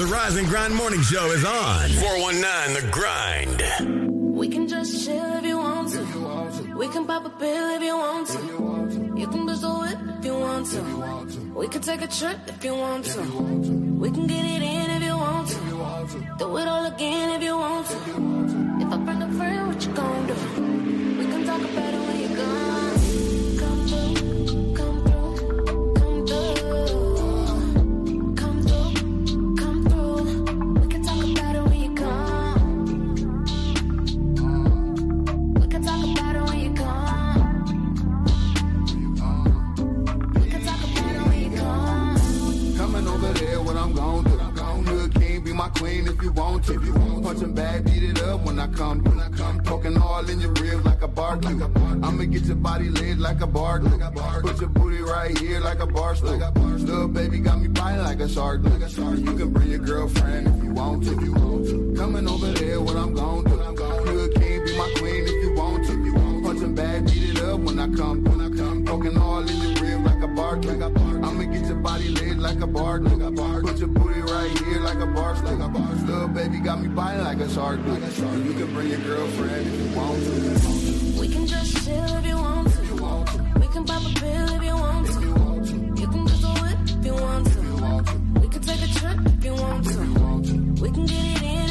The Rise and Grind Morning Show is on. 419 The Grind. We can just chill if you want to. We can pop a pill if you want to. You can bust a whip if you want to. We can take a trip if you want to. We can get it in if you want to. Do it all again if you want to. If I bring a friend, what you gonna do? We can talk about it when you're gone. Queen if you want to. Punching bag, beat it up when I come through. Poking all in your ribs like a bar do. I'ma get your body lit like a bar. Put your booty right here like a bar stool. Little baby got me biting like a shark do. You can bring your girlfriend if you want to. If you want to. Coming over there, what I'm gon' do. Hood king, be my queen if you want to. Punching bag, beat it up when I come Poking all in your ribs like a bar do. I'ma get your body lit like a bar do. Put your booty right here like a bar stool. Little baby got me biting like a shark do. You can bring your girlfriend if you want to. We can just chill if you want to. We can pop a pill if you want to. You can just do it if you want to. We can take a trip if you want to. We can get it in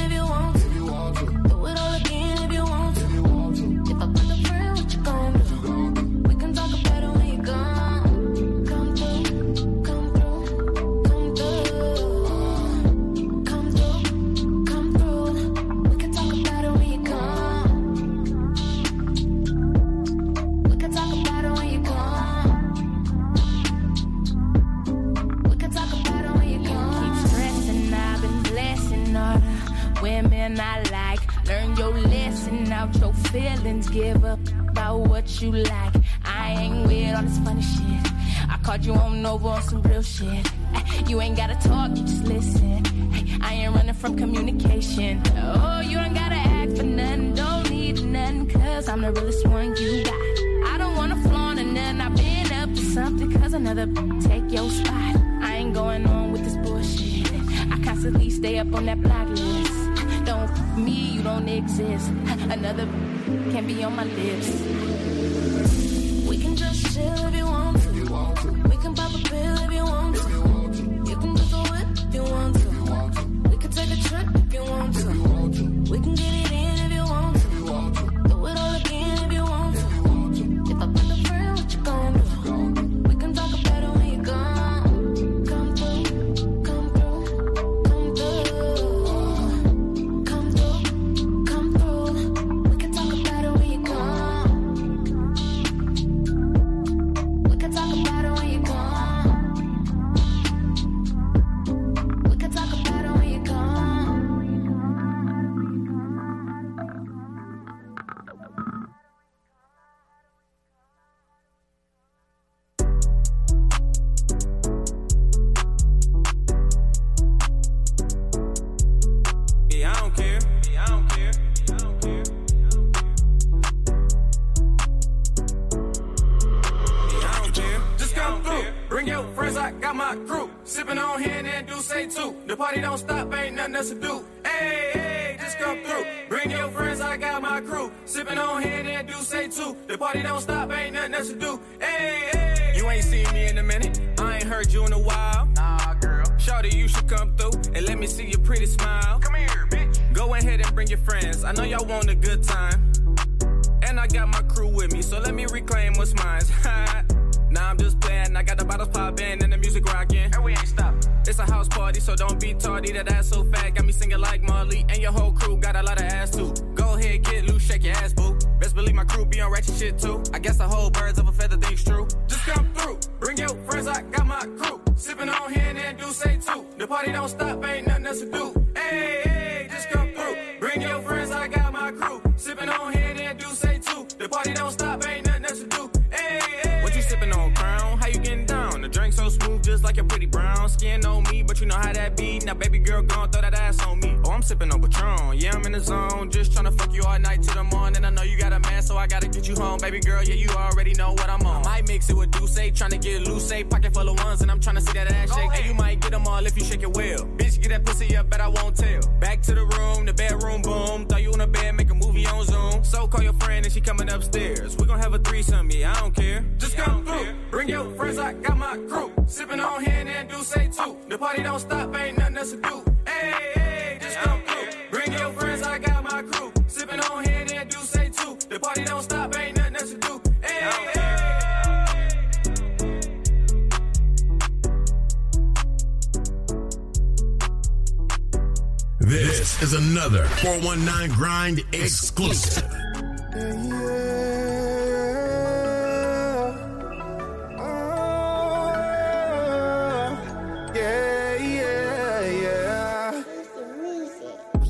feelings, give up about what you like. I ain't with all this funny shit. I called you on over on some real shit. You ain't gotta talk, you just listen. I ain't running from communication. Oh, you ain't gotta ask for nothing, don't need nothing, cause I'm the realest one you got. I don't wanna flaunt or nothing, I've been up to something, cause another take your spot. I ain't going on with this bullshit. I constantly stay up on that block list. Me, you don't exist. Another can be on my lips. Say too. The party don't stop, ain't nothing else to do. Hey, hey, just come through. Bring your friends, I got my crew. Sipping on hand and do say too. The party don't stop, ain't nothing else to do. Hey, hey. You ain't seen me in a minute. I ain't heard you in a while. Nah, girl. Shawty, you should come through and let me see your pretty smile. Come here, bitch. Go ahead and bring your friends. I know y'all want a good time. And I got my crew with me, so let me reclaim what's mine. nah, I'm just playing. I got the bottles popping and the music rocking. And we ain't stopping. It's a house party, so don't be tardy. That ass so fat, got me singing like Marley. And your whole crew got a lot of ass too. Go ahead, get loose, shake your ass, boo. Best believe my crew be on ratchet shit too. I guess the whole birds of a feather thing's true. Just come through, bring your friends, I got my crew. Sipping on hand and do say too. The party don't stop, ain't nothing else to do. Hey, hey, just come through. Bring your friends, I got my crew. Sipping on hand and do say too. The party don't stop, like your pretty brown skin on me, but you know how that be. Now, baby girl, gon' throw that ass on me. Oh, I'm sipping on Patron. Yeah, I'm in the zone. Just tryna fuck you all night till the morning. I know you got a man, so I gotta get you home. Baby girl, yeah, you already know what I'm on. I might mix it with D'ussé, tryna get loose, pocket full of ones, and I'm tryna see that ass shake. And you might get them all if you shake it well. Bitch, get that pussy up, but I won't tell. Back to the room, the bedroom boom. Throw you in the bed, make a movie on Zoom. So call your friend and she coming upstairs. We gon' have a threesome, yeah, I don't care. Just come through, bring your friends, I got my crew. Sipping on hand and do say two. The party don't stop, ain't nothing else to do. Hey, hey, just come through. Bring your friends, I got my crew. Sipping on hand and do say two. The party don't stop, ain't nothing else to do. Hey, hey. This is another 419 Grind exclusive. Yeah,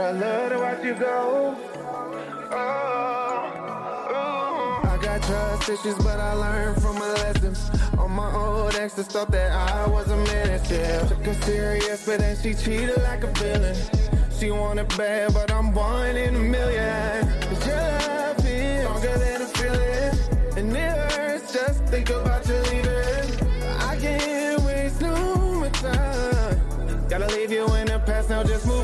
I love to watch you go. Oh, oh, I got trust issues, but I learned from my lessons. On my old exes thought that I was a menace, yeah. Took her serious, but then she cheated like a villain. She wanted bad, but I'm one in a million. Cause your love is stronger than a feeling. And it hurts just think about you leaving. I can't waste no more time. Gotta leave you in the past, now just move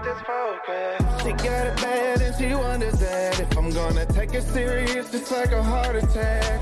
is focus. She got it bad and she wonders that if I'm gonna take it serious, it's like a heart attack.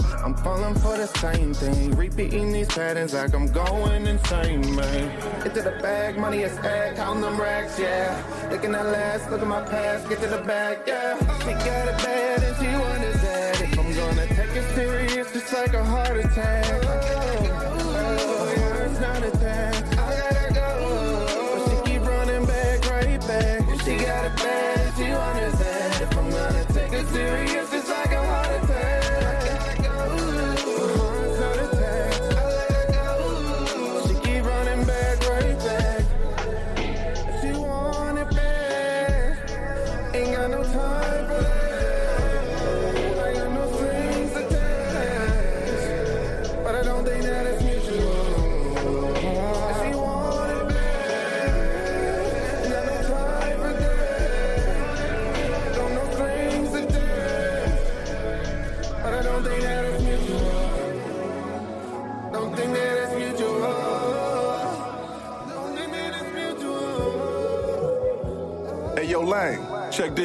I'm falling for the same thing. Repeating these patterns like I'm going insane, man. Get to the bag, money is ag, count them racks, yeah. Looking at last, look at my past, get to the bag, yeah. She got it bad and she wonders that if I'm gonna take it serious, just like a heart attack.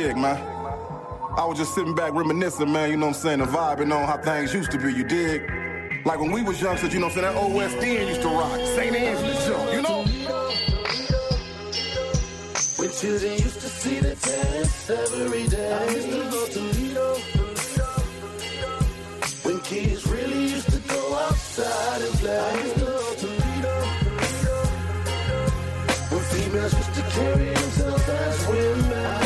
Dig, man. I was just sitting back reminiscing, man, you know what I'm saying, The vibe and vibing on how things used to be, you dig? Like when we was youngsters, you know what I'm saying, that OSD used to rock. St. Angela's show, you know? When children used to see the test every day. I used to go to Lido. When kids really used to go outside and play. I used to go to Lido. When females used to carry themselves as women.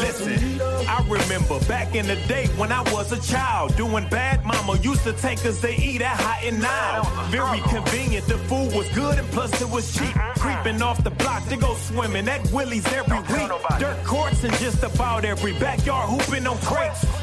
Listen, I remember back in the day when I was a child. Doing bad, mama used to take us to eat at Hot and Now. Very convenient, the food was good and plus it was cheap. Creeping off the block to go swimming at Willie's every week. Dirt courts in just about every backyard, hooping on crates.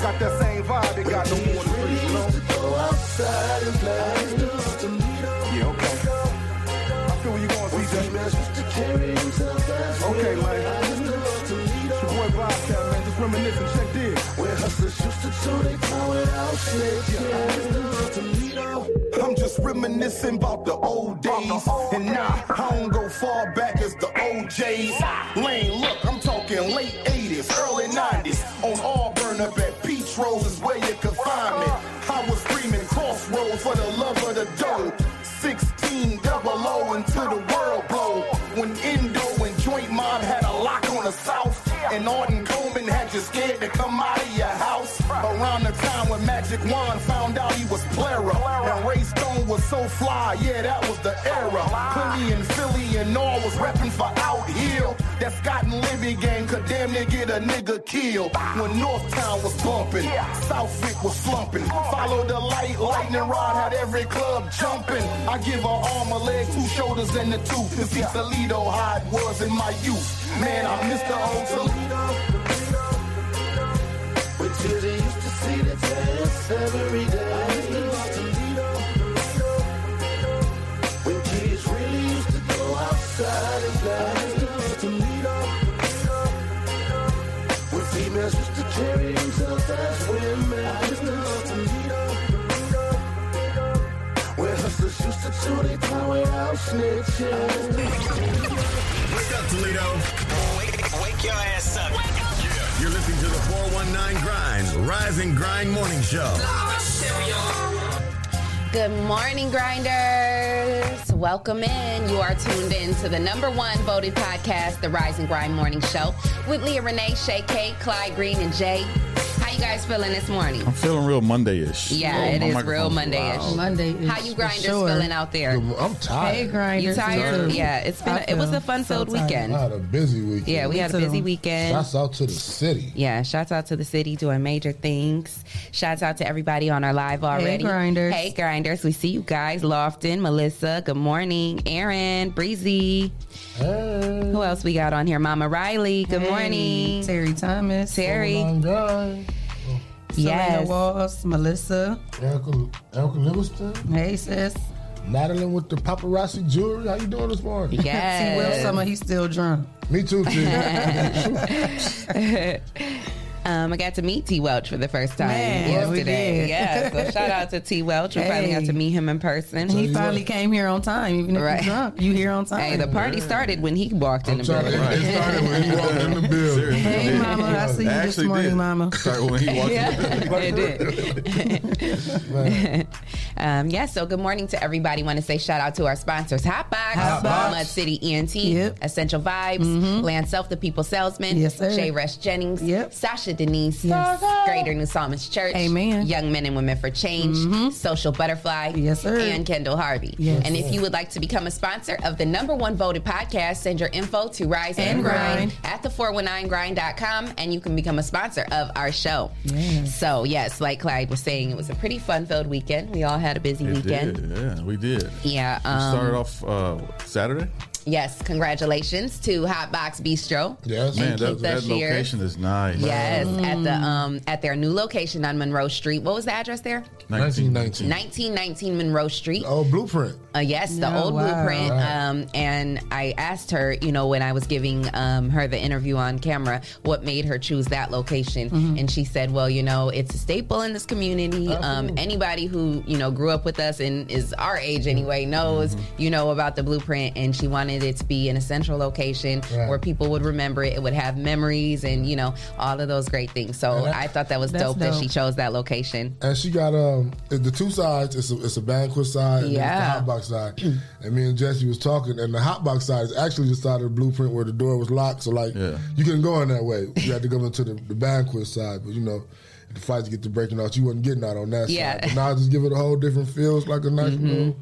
It ain't got that same vibe it got no more than three, you know? Go outside and play. Yeah, okay. I feel where you going, CJ. To Okay, man. Your boy Bobcat, man. Just reminiscing. Check this. Where hustlers used to chew their time without snitching. Toledo. I'm just reminiscing about the old days. And nah, I don't go far back as the OJs. Lane, look, I'm talking late 80s, early 90s. On up Rose is where you could find me. I was screaming crossroads for the love of the dough. 16 double O until the world blow. When Indo and Joint Mob had a lock on the South. And Arden Coleman had you scared to come out of your. Around the time when Magic Wand found out he was Plera. And Ray Stone was so fly, yeah, that was the era. Philly and Philly and all was repping for Out Hill. That Scott and Libby gang could damn near get a nigga killed. When Northtown was bumping, Southwyck was slumping. Follow the light, lightning rod had every club jumping. I give her arm, a leg, two shoulders, and a tooth. To see Toledo how it was in my youth. Man, I miss the old Toledo. When children used to see the test every day. When kids really used to go outside and play. I used to be from Toledo, When females used to carry themselves as women. I used to be from Toledo, When hustlers used to chew their time without snitching. Wake up, Toledo. Wake, wake your ass up. You're listening to the 419 Grind, Rise and Grind Morning Show. Good morning, grinders. Welcome in. You are tuned in to the number one voted podcast, The Rise and Grind Morning Show, with Leah Renee, Shay Kate, Clyde Green, and Jay. How you guys feeling this morning? I'm feeling real Monday-ish. Yeah, Oh, it my is real Monday-ish. loud. Monday. is How you grinders sure. feeling out there? I'm tired. Hey, grinders. You tired? too. Yeah, it's been. I A, it was a fun-filled so weekend. I had a busy weekend. Yeah, we Me had a busy weekend. Shouts out to the city. Yeah, shouts out to the city doing major things. Shouts out to everybody on our live already. Hey, grinders. Hey, grinders. We see you guys. Lofton, Melissa, good morning. Aaron, Breezy. Hey. Who else we got on here? Mama Riley, good Hey, morning. Terry Thomas. Terry. Long grind. Selena Yes. Walls. Melissa. Erica, Erica Livingston. Hey, sis. Madeline with the paparazzi jewelry. How you doing this morning? T. Will Summer, he's still drunk. Me too, T. Um, I got to meet T. Welch for the first time Man, yesterday. Yeah, so shout out to T. Welch. We finally got to meet him in person. He you finally came here on time, even if Right. he's drunk. You here on time. Hey, the party started when he walked in I'm the trying to, building. it started when he walked in the building. Hey, mama, I see you this morning, did. mama. Start when he walked in the it did. um, yeah, so good morning to everybody. Want to say shout out to our sponsors Hotbox, Hotbox. Mud City ENT, Yep. Mm-hmm. Essential Vibes, Land Self, the People Salesman, Yes. Shay Rush Jennings, Yep. Sasha Denise, Yes. Greater New Psalmist Church, Amen. Mm-hmm. Young Men and Women for Change, Social Butterfly, Yes, sir. and Kendall Harvey. Yes. And if you would like to become a sponsor of the number one voted podcast, send your info to Rise and, And Grind, Grind. at the 419grind.com and you can become a sponsor of our show. Yes. So, yes, like Clyde was saying, it was a pretty fun filled weekend. We all had a busy It weekend. did, yeah, we did. Yeah. We Um, started off uh, Saturday. Yes, congratulations to Hot Box Bistro. Yes. Man, Keep that, that that here. location is nice. Yes, at Mm. the um at their new location on Monroe Street. What was the address there? 1919. 1919 Monroe Street. Oh, Blueprint. Uh, yes, the Oh, old wow. blueprint. Right. Um, and I asked her, you know, when I was giving um, her the interview on camera, what made her choose that location. Mm-hmm. And she said, well, you know, it's a staple in this community. Um, anybody who, you know, grew up with us and is our age anyway knows, Mm-hmm. you know, about the blueprint. And she wanted it to be in a central location Right. where people would remember it. It would have memories and, you know, all of those great things. So that- I thought that was That's dope, that she chose that location. And she got um the two sides. It's a, it's a banquet side and Yeah. then the hot box side. and me and Jesse was talking, and the hot box side is actually the side of the blueprint where the door was locked. So like you couldn't go in that way. You had to go into the, the banquet side. But you know, if the fights get to breaking out, you wasn't getting out on that Yeah. side. But now I just give it a whole different feel. It's like a nice little.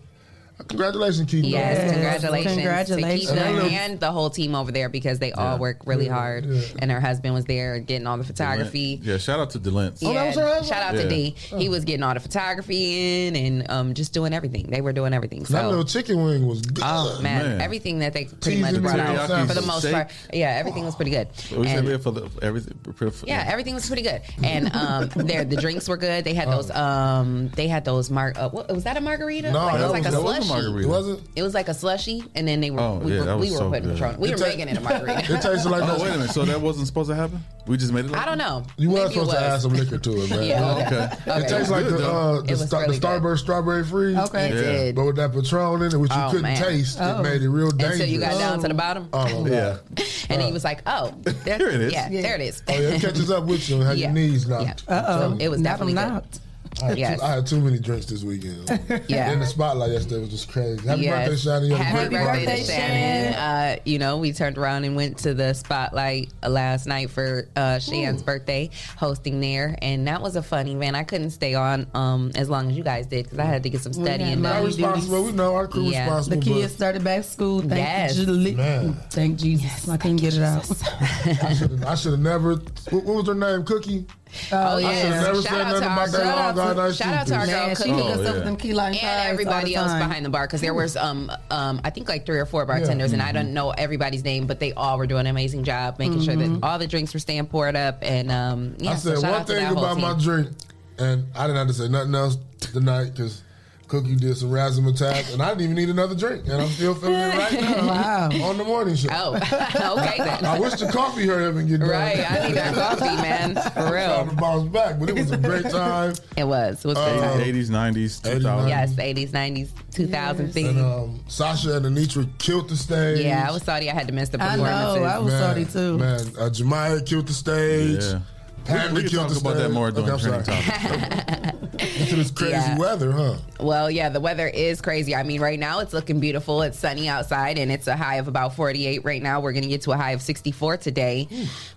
Congratulations, Keith. Yes, congratulations, Congratulations. to Keisha And and, the whole team over there because they all work really hard. And her husband was there getting all the photography. Yeah, shout out to Delence. Yeah, shout out to Yeah. D. He was getting all the photography in and um, just doing everything. They were doing everything. That little chicken wing was good. oh man, Man. everything that they pretty Cheese much brought out for the most steak. part, yeah, everything was pretty good. We said And- we had for the everything. for- yeah, everything was pretty good, and um, there the drinks were good. They had those, um, they had those mar. Uh, what, was that a margarita? No, Like, it was like a that wasn't slushy. margarita. It wasn't. It was like a slushy, and then they were Oh, we yeah, were, that we was were so putting good. Patron. We It were ta- making it a margarita. It tasted like Oh wait a minute. So that wasn't supposed to happen. We just made it. Like I don't know. You Maybe were it supposed to was. add some liquor to it, man. Yeah. Okay. Okay. It tastes like Good, the, uh, the, It was star, really the good. Starburst strawberry freeze. Okay. It Yeah. did. But with that Patron in it, which you Oh, couldn't man. taste, Oh. it made it real dangerous. Until you got down to the bottom. Oh, Yeah. And he was like, "Oh, there, Here it is. Yeah, Yeah. there it is." Oh, yeah, it catches up with you and have Yeah. your knees knocked. Yeah. Uh oh. It was definitely good. I had, Yes. too, I had too many drinks this weekend. Yeah. In the spotlight yesterday was just crazy. Happy Yes. birthday, Shani. You had a Happy great birthday, Shannon. Uh, you know, we turned around and went to the spotlight uh, last night for uh, Shan's birthday, hosting there, and that was a fun event. I couldn't stay on um, as long as you guys did because I had to get some We had studying no Our done. responsible. We know our crew Yeah. responsible. The kids started back school. Thank Yes. you, Julie. Man. Thank Jesus. Yes. I couldn't get it out. I should have never. What, what was her name? Cookie. Oh, I yeah. should've never Shout said out nothing to our about that girl. long guy nice Shout out to our toothpaste. girl Man, she Cookie. hooked us Oh, up with them key lime pies all and the everybody else time. behind the bar because there was um um I think like three or four bartenders and I don't know everybody's name but they all were doing an amazing job making sure that all the drinks were staying poured up and um yeah I so said shout one out to thing that whole about my team. drink, and I didn't have to say nothing else tonight because Cookie did some razzmatazz, and I didn't even need another drink, and I'm still feeling it right now Wow. on the morning show. oh okay then I wish the coffee hurry up and get done. right I need that coffee man for real. Trying real to bounce back, but it was a great time. it was it was good Uh, time. 80s, 90s, 2000s. yes 80s 90s 2000 And thing um, Sasha and Anitra killed the stage. yeah I was sorry I had to miss the I performances know. I was man, sorry too. Man, uh, Jemiah killed the stage. Yeah. Panda We, we can talk about that stage. more during Okay, I'm training sorry. topics. Into this crazy Yeah. weather, huh? Well, yeah, the weather is crazy. I mean, right now it's looking beautiful. It's sunny outside and it's a high of about 48 right now. We're going to get to a high of 64 today.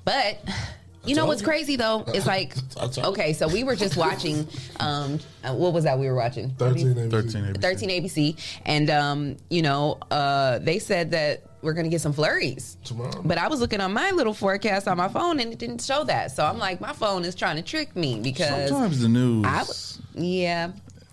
But you know what's you. crazy though? It's like I told you. okay, so we were just watching um uh, what was that we were watching? 13 ABC. 13 ABC. 13 ABC and um you know, uh they said that we're to get some flurries. Tomorrow. But I was looking on my little forecast on my phone and it didn't show that. So I'm like my phone is trying to trick me because Sometimes the news. I w- yeah,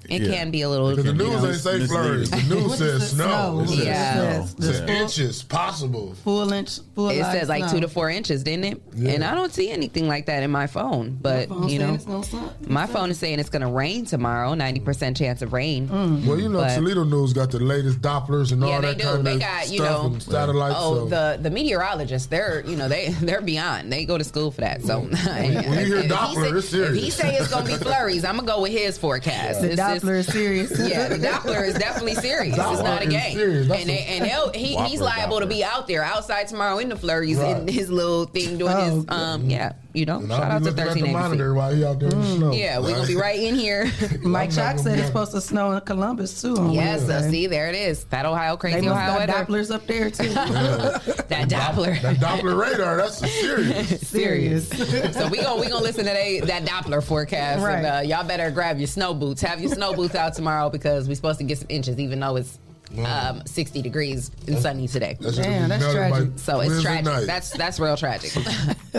it Yeah. can be a little. Because the news know, ain't say flurries. The news says does it snow. snow? Says Yeah. snow. The says full- inches possible. Full inch. Full It says like snow. two to four inches, didn't it? Yeah. And I don't see anything like that in my phone. But phone you know, it's sun. my phone is saying it's going to rain tomorrow. Ninety percent chance of rain. Mm. Well, you know, But- Toledo News got the latest Dopplers and Yeah, all they that do. kind They of got, stuff you know- and satellites. Oh, so. the the meteorologists, they're you know they they're beyond. They go to school for that. So when you hear if Doppler, it's serious. If he say it's gonna be flurries, I'm gonna go with his forecast. The It's- it's- Doppler is serious. Yeah, the Doppler is definitely serious. it's Doppler not a game. And, a- they, and he'll, he, he's Whopper liable to be out there outside tomorrow in the flurries in his little thing doing Oh, his um yeah you know and shout out to looking at thirteen the ABC. monitor while he out there in the snow. Yeah, we're gonna be right in here. Mike I'm Chalk said it's supposed to snow in Columbus too. On yes, so see there it is. That Ohio They crazy must Ohio got weather. Dopplers up there too. That Doppler. That Doppler radar, that's serious. serious. so we gonna we gonna listen to they, that Doppler forecast. Right. And, uh, y'all better grab your snow boots. Have your snow boots out tomorrow because we're supposed to get some inches, even though it's um, 60 degrees and sunny today. That's Damn, that's tragic. So it's tragic. night. That's that's real tragic.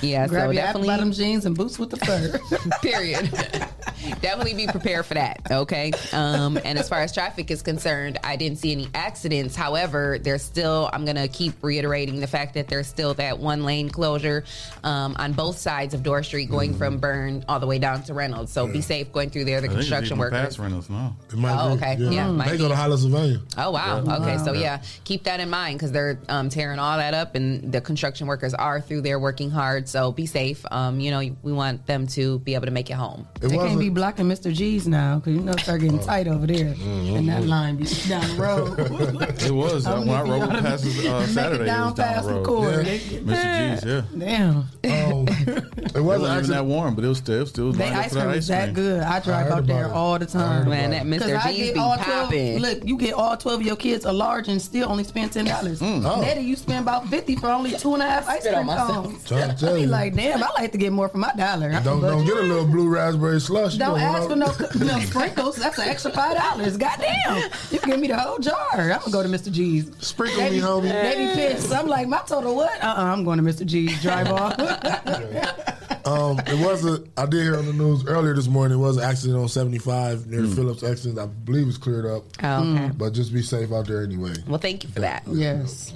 yeah, Grab so your apple definitely. bottom jeans and boots with the fur. Period. definitely be prepared for that. Okay. Um, and as far as traffic is concerned, I didn't see any accidents. However, there's still, I'm going to keep reiterating the fact that there's still that one lane closure um, on both sides of Dorr Street going from Byrne all the way down to Reynolds. So be safe going through there. The I think it's construction even workers. past Reynolds now. It might Oh, be, okay. Yeah, might they go to Hollis, Sylvania. Oh wow. Yeah. Okay, so Yeah. yeah, keep that in mind because they're um, tearing all that up, and the construction workers are through there working hard. So be safe. Um, you know, we want them to be able to make it home. They can't be blocking Mr. G's now because you know it start getting tight over there, and that line be down the road. It was uh, when I leaving rode past make uh, it Saturday. down it was down past the road. McCord. Mr. G's, yeah. Damn. Um, it It wasn't wasn't even actually- that warm, but it was still, it was still They ice that cream ice is that good. I drive heard out there it. all the time. Man, that Mr. I G's be popping. Look, you get all twelve of your kids a large and still only spend ten dollars. Oh. Daddy, you spend about fifty for only two and a half ice cream cones. Trying to I be like, damn, I like to get more for my dollar. Don't don't get a little blue raspberry slush. Don't know, ask for no, no sprinkles. That's an extra five dollars. Goddamn, you can give me the whole jar. I'm gonna go to Mr. G's. Sprinkle they me, be, homie. They be pissed. I'm like, my total what? Uh, uh I'm going to Mr. G's. Drive off. Um, it was a. I did hear on the news earlier this morning. It was an accident on 75 near the Phillips exit. I believe it's cleared up. Oh, okay. But just be safe out there anyway. Well, thank you for that. yes.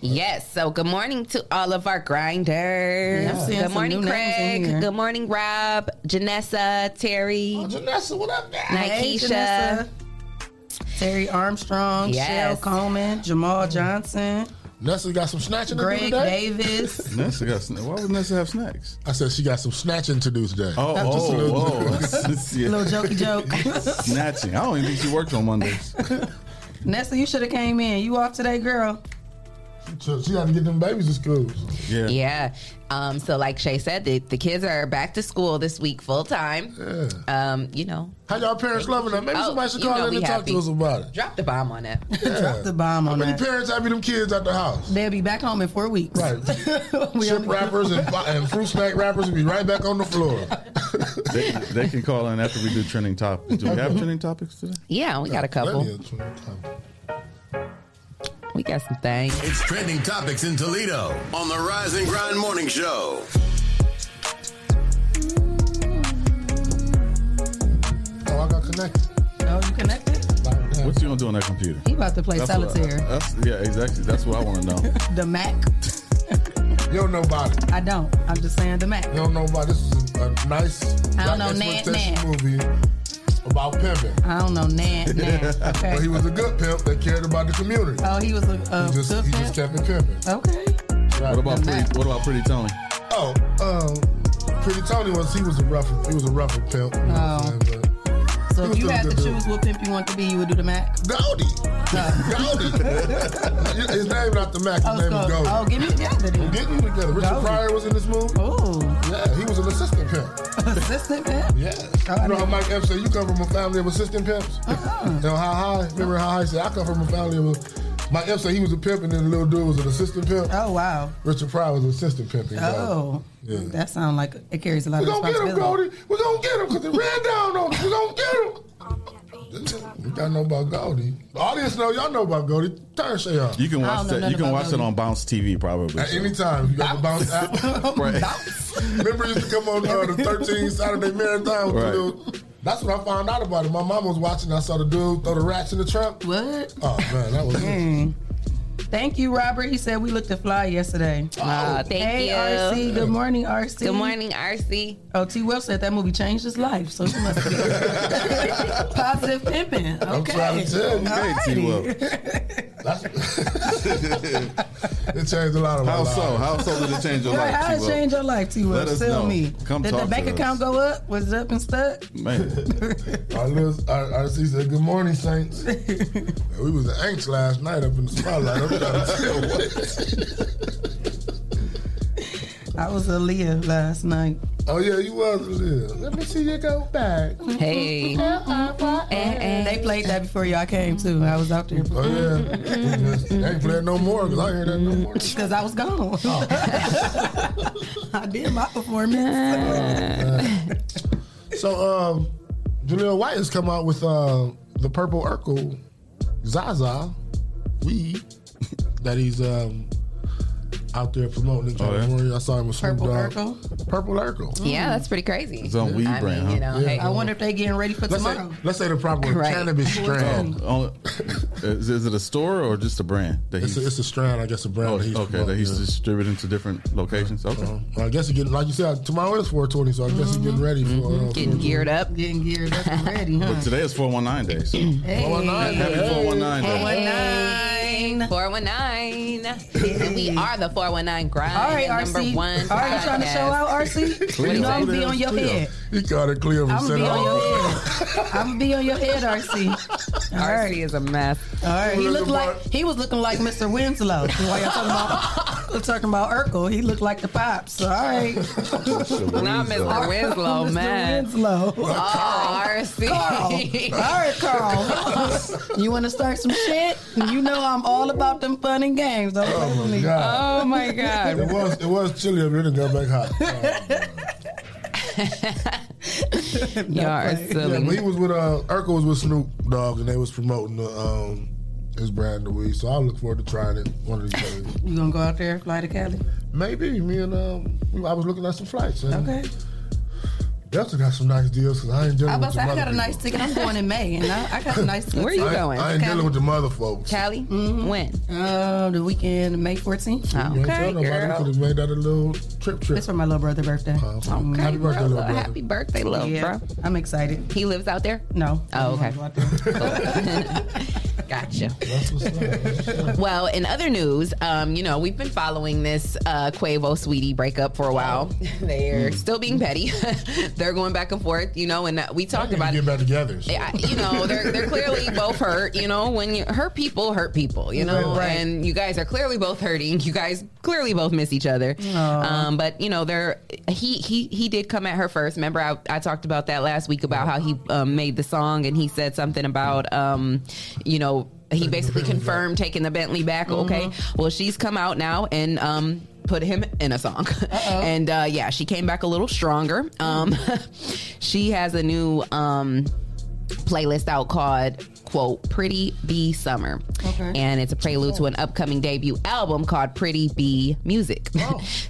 Yes. So good morning to all of our grinders. Yeah, Good morning, new names in Craig. Good morning, Rob, Janessa, Terry, Janessa, what up, Hey, Nikesha. Janessa. Terry Armstrong, Yes. Shell Coleman, Jamal Johnson, Nessa got some snatching to do Greg today. Davis. Nessa got sna- Why would Nessa have snacks? I said she got some snatching to do today. Oh, Just a oh, little- whoa. Yeah. Little jokey joke. Snatching. I don't even think she worked on Mondays. Nessa, you should have came in. You off today, girl? So she had to get them babies to school. Yeah. Yeah. Um, so like Shay said, the, the kids are back to school this week full time. Yeah. Um, you know. How y'all parents loving them? Maybe Oh, somebody should call in we and talk to us about it. Drop the bomb on that. Yeah. Drop the bomb on that. How on many that. parents happy them kids at the house? They'll be back home in four weeks. Right. We Chip wrappers and, and fruit snack wrappers will be right back on the floor. They, they can call in after we do trending topics. Do we have trending topics today? Yeah, we got a couple. We got some things. It's trending topics in Toledo on the Rise and Grind Morning Show. Oh, I got connected. Oh, you connected? What you gonna do on that computer? He about to play That's what- solitaire. that's, yeah, exactly. That's what I want to know. the Mack. You don't know about it. I don't. I'm just saying the Mack. You don't know about it. this is a, a nice I don't know, Nan, exploitation Nan. movie about pimping. I don't know, Nan. Nan. Okay. But he was a good pimp that cared about the community. oh, he was a, a he just good he pimp? just kept it pimping. Okay. What about pretty? What about Pretty Tony? Oh, um, Pretty Tony was he was a rough he was a rougher pimp. You know what I'm saying? So if you had to good dude. choose what pimp you want to be, you would do the Mack. Goldie. Goldie. His name not the Mack. His Oh, name so- is Goldie. oh, get me together then. I'm together. Richard Goldie. Pryor was in this movie. Oh, Yeah, he was an assistant pimp. assistant pimp. Yeah. Oh, you know how Mike Epps said you come from a family of assistant pimps? Uh-huh. You know how high? Remember how high said I come from a family of a Mike Epps said he was a pimp and then the little dude was an assistant pimp. Oh wow. Richard Pryor was an assistant pimp. Oh, Yeah. that sounds like it carries a lot We of gonna get him, responsibility. Goldie. We gonna get him because it ran down on us. We're gonna get him. You gotta know about Goldie. The audience know y'all know about Goldie. Turn Shay on. You can watch that. You can about watch it on Bounce TV probably. At any time, you got the bounce app. Right. Remember, it used to come on uh, the 13 Saturday Marathon. With Right. the little, that's when I found out about it. My mom was watching. I saw the dude throw the rats in the trunk. What? Oh man, that was. Thank you, Robert. He said we looked to fly yesterday. Ah, thank hey, you. RC. Good morning, RC. Good morning, RC. Oh, T. Will said that movie changed his life, so he must be positive pimping. Okay. I'm trying to tell you. Hey, T. Will. It changed a lot of my How life. so? How so did it change your Right, life? how it T-Will? changed your life, T. Will? Let us Tell know. me. Come Did talk the bank to account us. go up? Was it up and stuck? Man, Our, little, our, our C said, "Good morning, Saints." we was at Aints last night up in the spotlight. I'm trying to tell what. I was a Leah last night. Oh yeah, you was a little. Let me see you go back. Hey. They played that before y'all came too. I was out there Oh yeah, they ain't playing no more because I hear that no more. because I was gone. I did my performance. So, um, Jaleel White has come out with uh, the Purple Urkel Zaza weed that he's um, out there promoting in Oh, yeah? California. I saw him with Snoop Purple Dogg. Urkel? Purple Urkel. Yeah, that's pretty crazy. It's on weed I brand, mean, you huh? know, hey. I wonder if they getting ready for Let's say, tomorrow. let's say the proper word, Right. cannabis strand. Oh, is, is it a store or just a brand? That It's a, it's a strand, I guess, a brand. oh, that he's okay, that he's yeah. distributing to different locations. Okay. Uh, well, I guess you're getting, like you said, tomorrow is 420, so I guess you're getting ready for uh, Getting geared up. Getting geared up and ready, huh? But today is 419 day, so Hey. 419 happy 419 day. 419. 419. And we are the 419 grind. All right, number RC. one. Are you trying to show out, RC? you know I'm gonna be on your Cleo. head. He got it clear I'm gonna be on your head. I'm gonna be on your head, RC. All right. RC is a mess. All right. He Looking looked like he was looking like Mr. Winslow. While y'all talking about we're talking about Urkel, he looked like the pops. All right. Not Mr. Winslow, Mr. man. Winslow. Oh, RC. Carl. All right, Carl. you want to start some shit? You know I'm all about them fun and games. Don't play oh with me. God. Oh my god! It was it was chilly up here and got back hot. You are Yeah, silly. but he was with uh Urkel was with Snoop Dogg and they was promoting the um his brand of weed. So I look forward to trying it one of these days. You gonna go out there, fly to Cali? Maybe me and um I was looking at some flights. And Okay. Delta got some nice deals because I ain't dealing I with the about to say I mother got a nice ticket. I'm going in May, and I, I got a nice ticket. Where are you I ain't- going? I ain't Cali. dealing with the mother folks. Cali? Mm-hmm. When? Uh, the weekend, May 14th. You ain't tell Okay, nobody. girl. Could have made that a little trip trip. It's for my little brother's birthday. Uh, Okay, Happy birthday, bro. little brother. Happy birthday, little Yeah, bro. I'm excited. He lives out there? No. Oh, okay. don't wanna go out there. Gotcha. That's what's up. That's what's up. Well, in other news, um, you know, we've been following this uh, Quavo Saweetie breakup for a while. They're still being petty. they're going back and forth, you know, and uh, we talked about get it. back together. so. Yeah, you know, they're they're clearly both hurt. You know, when you hurt people, hurt people. You know, Right, right. and you guys are clearly both hurting. You guys clearly both miss each other. Um, but you know, they're he he he did come at her first. Remember, I, I talked about that last week about how he um, made the song and he said something about um, you know. He basically confirmed taking the Bentley back. Okay, well, she's come out now and um, put him in a song, and uh, yeah, she came back a little stronger. Um, she has a new um, playlist out called quote pretty bee summer. Okay. and it's a prelude to an upcoming debut album called pretty bee music.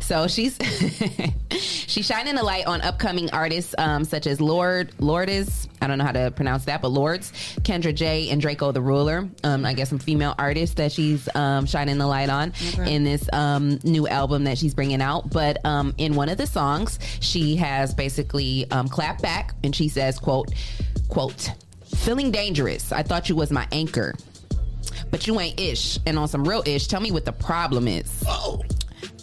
So she's she's shining a light on upcoming artists um, such as lord lourdes i don't know how to pronounce that but lords kendra j and Drakeo the Ruler. Um, i guess some female artists that she's um, shining the light on in this um, new album that she's bringing out. But um, in one of the songs she has basically um, clapped back and she says quote quote feeling dangerous. I thought you was my anchor. But you ain't ish. And on some real ish tell me what the problem is.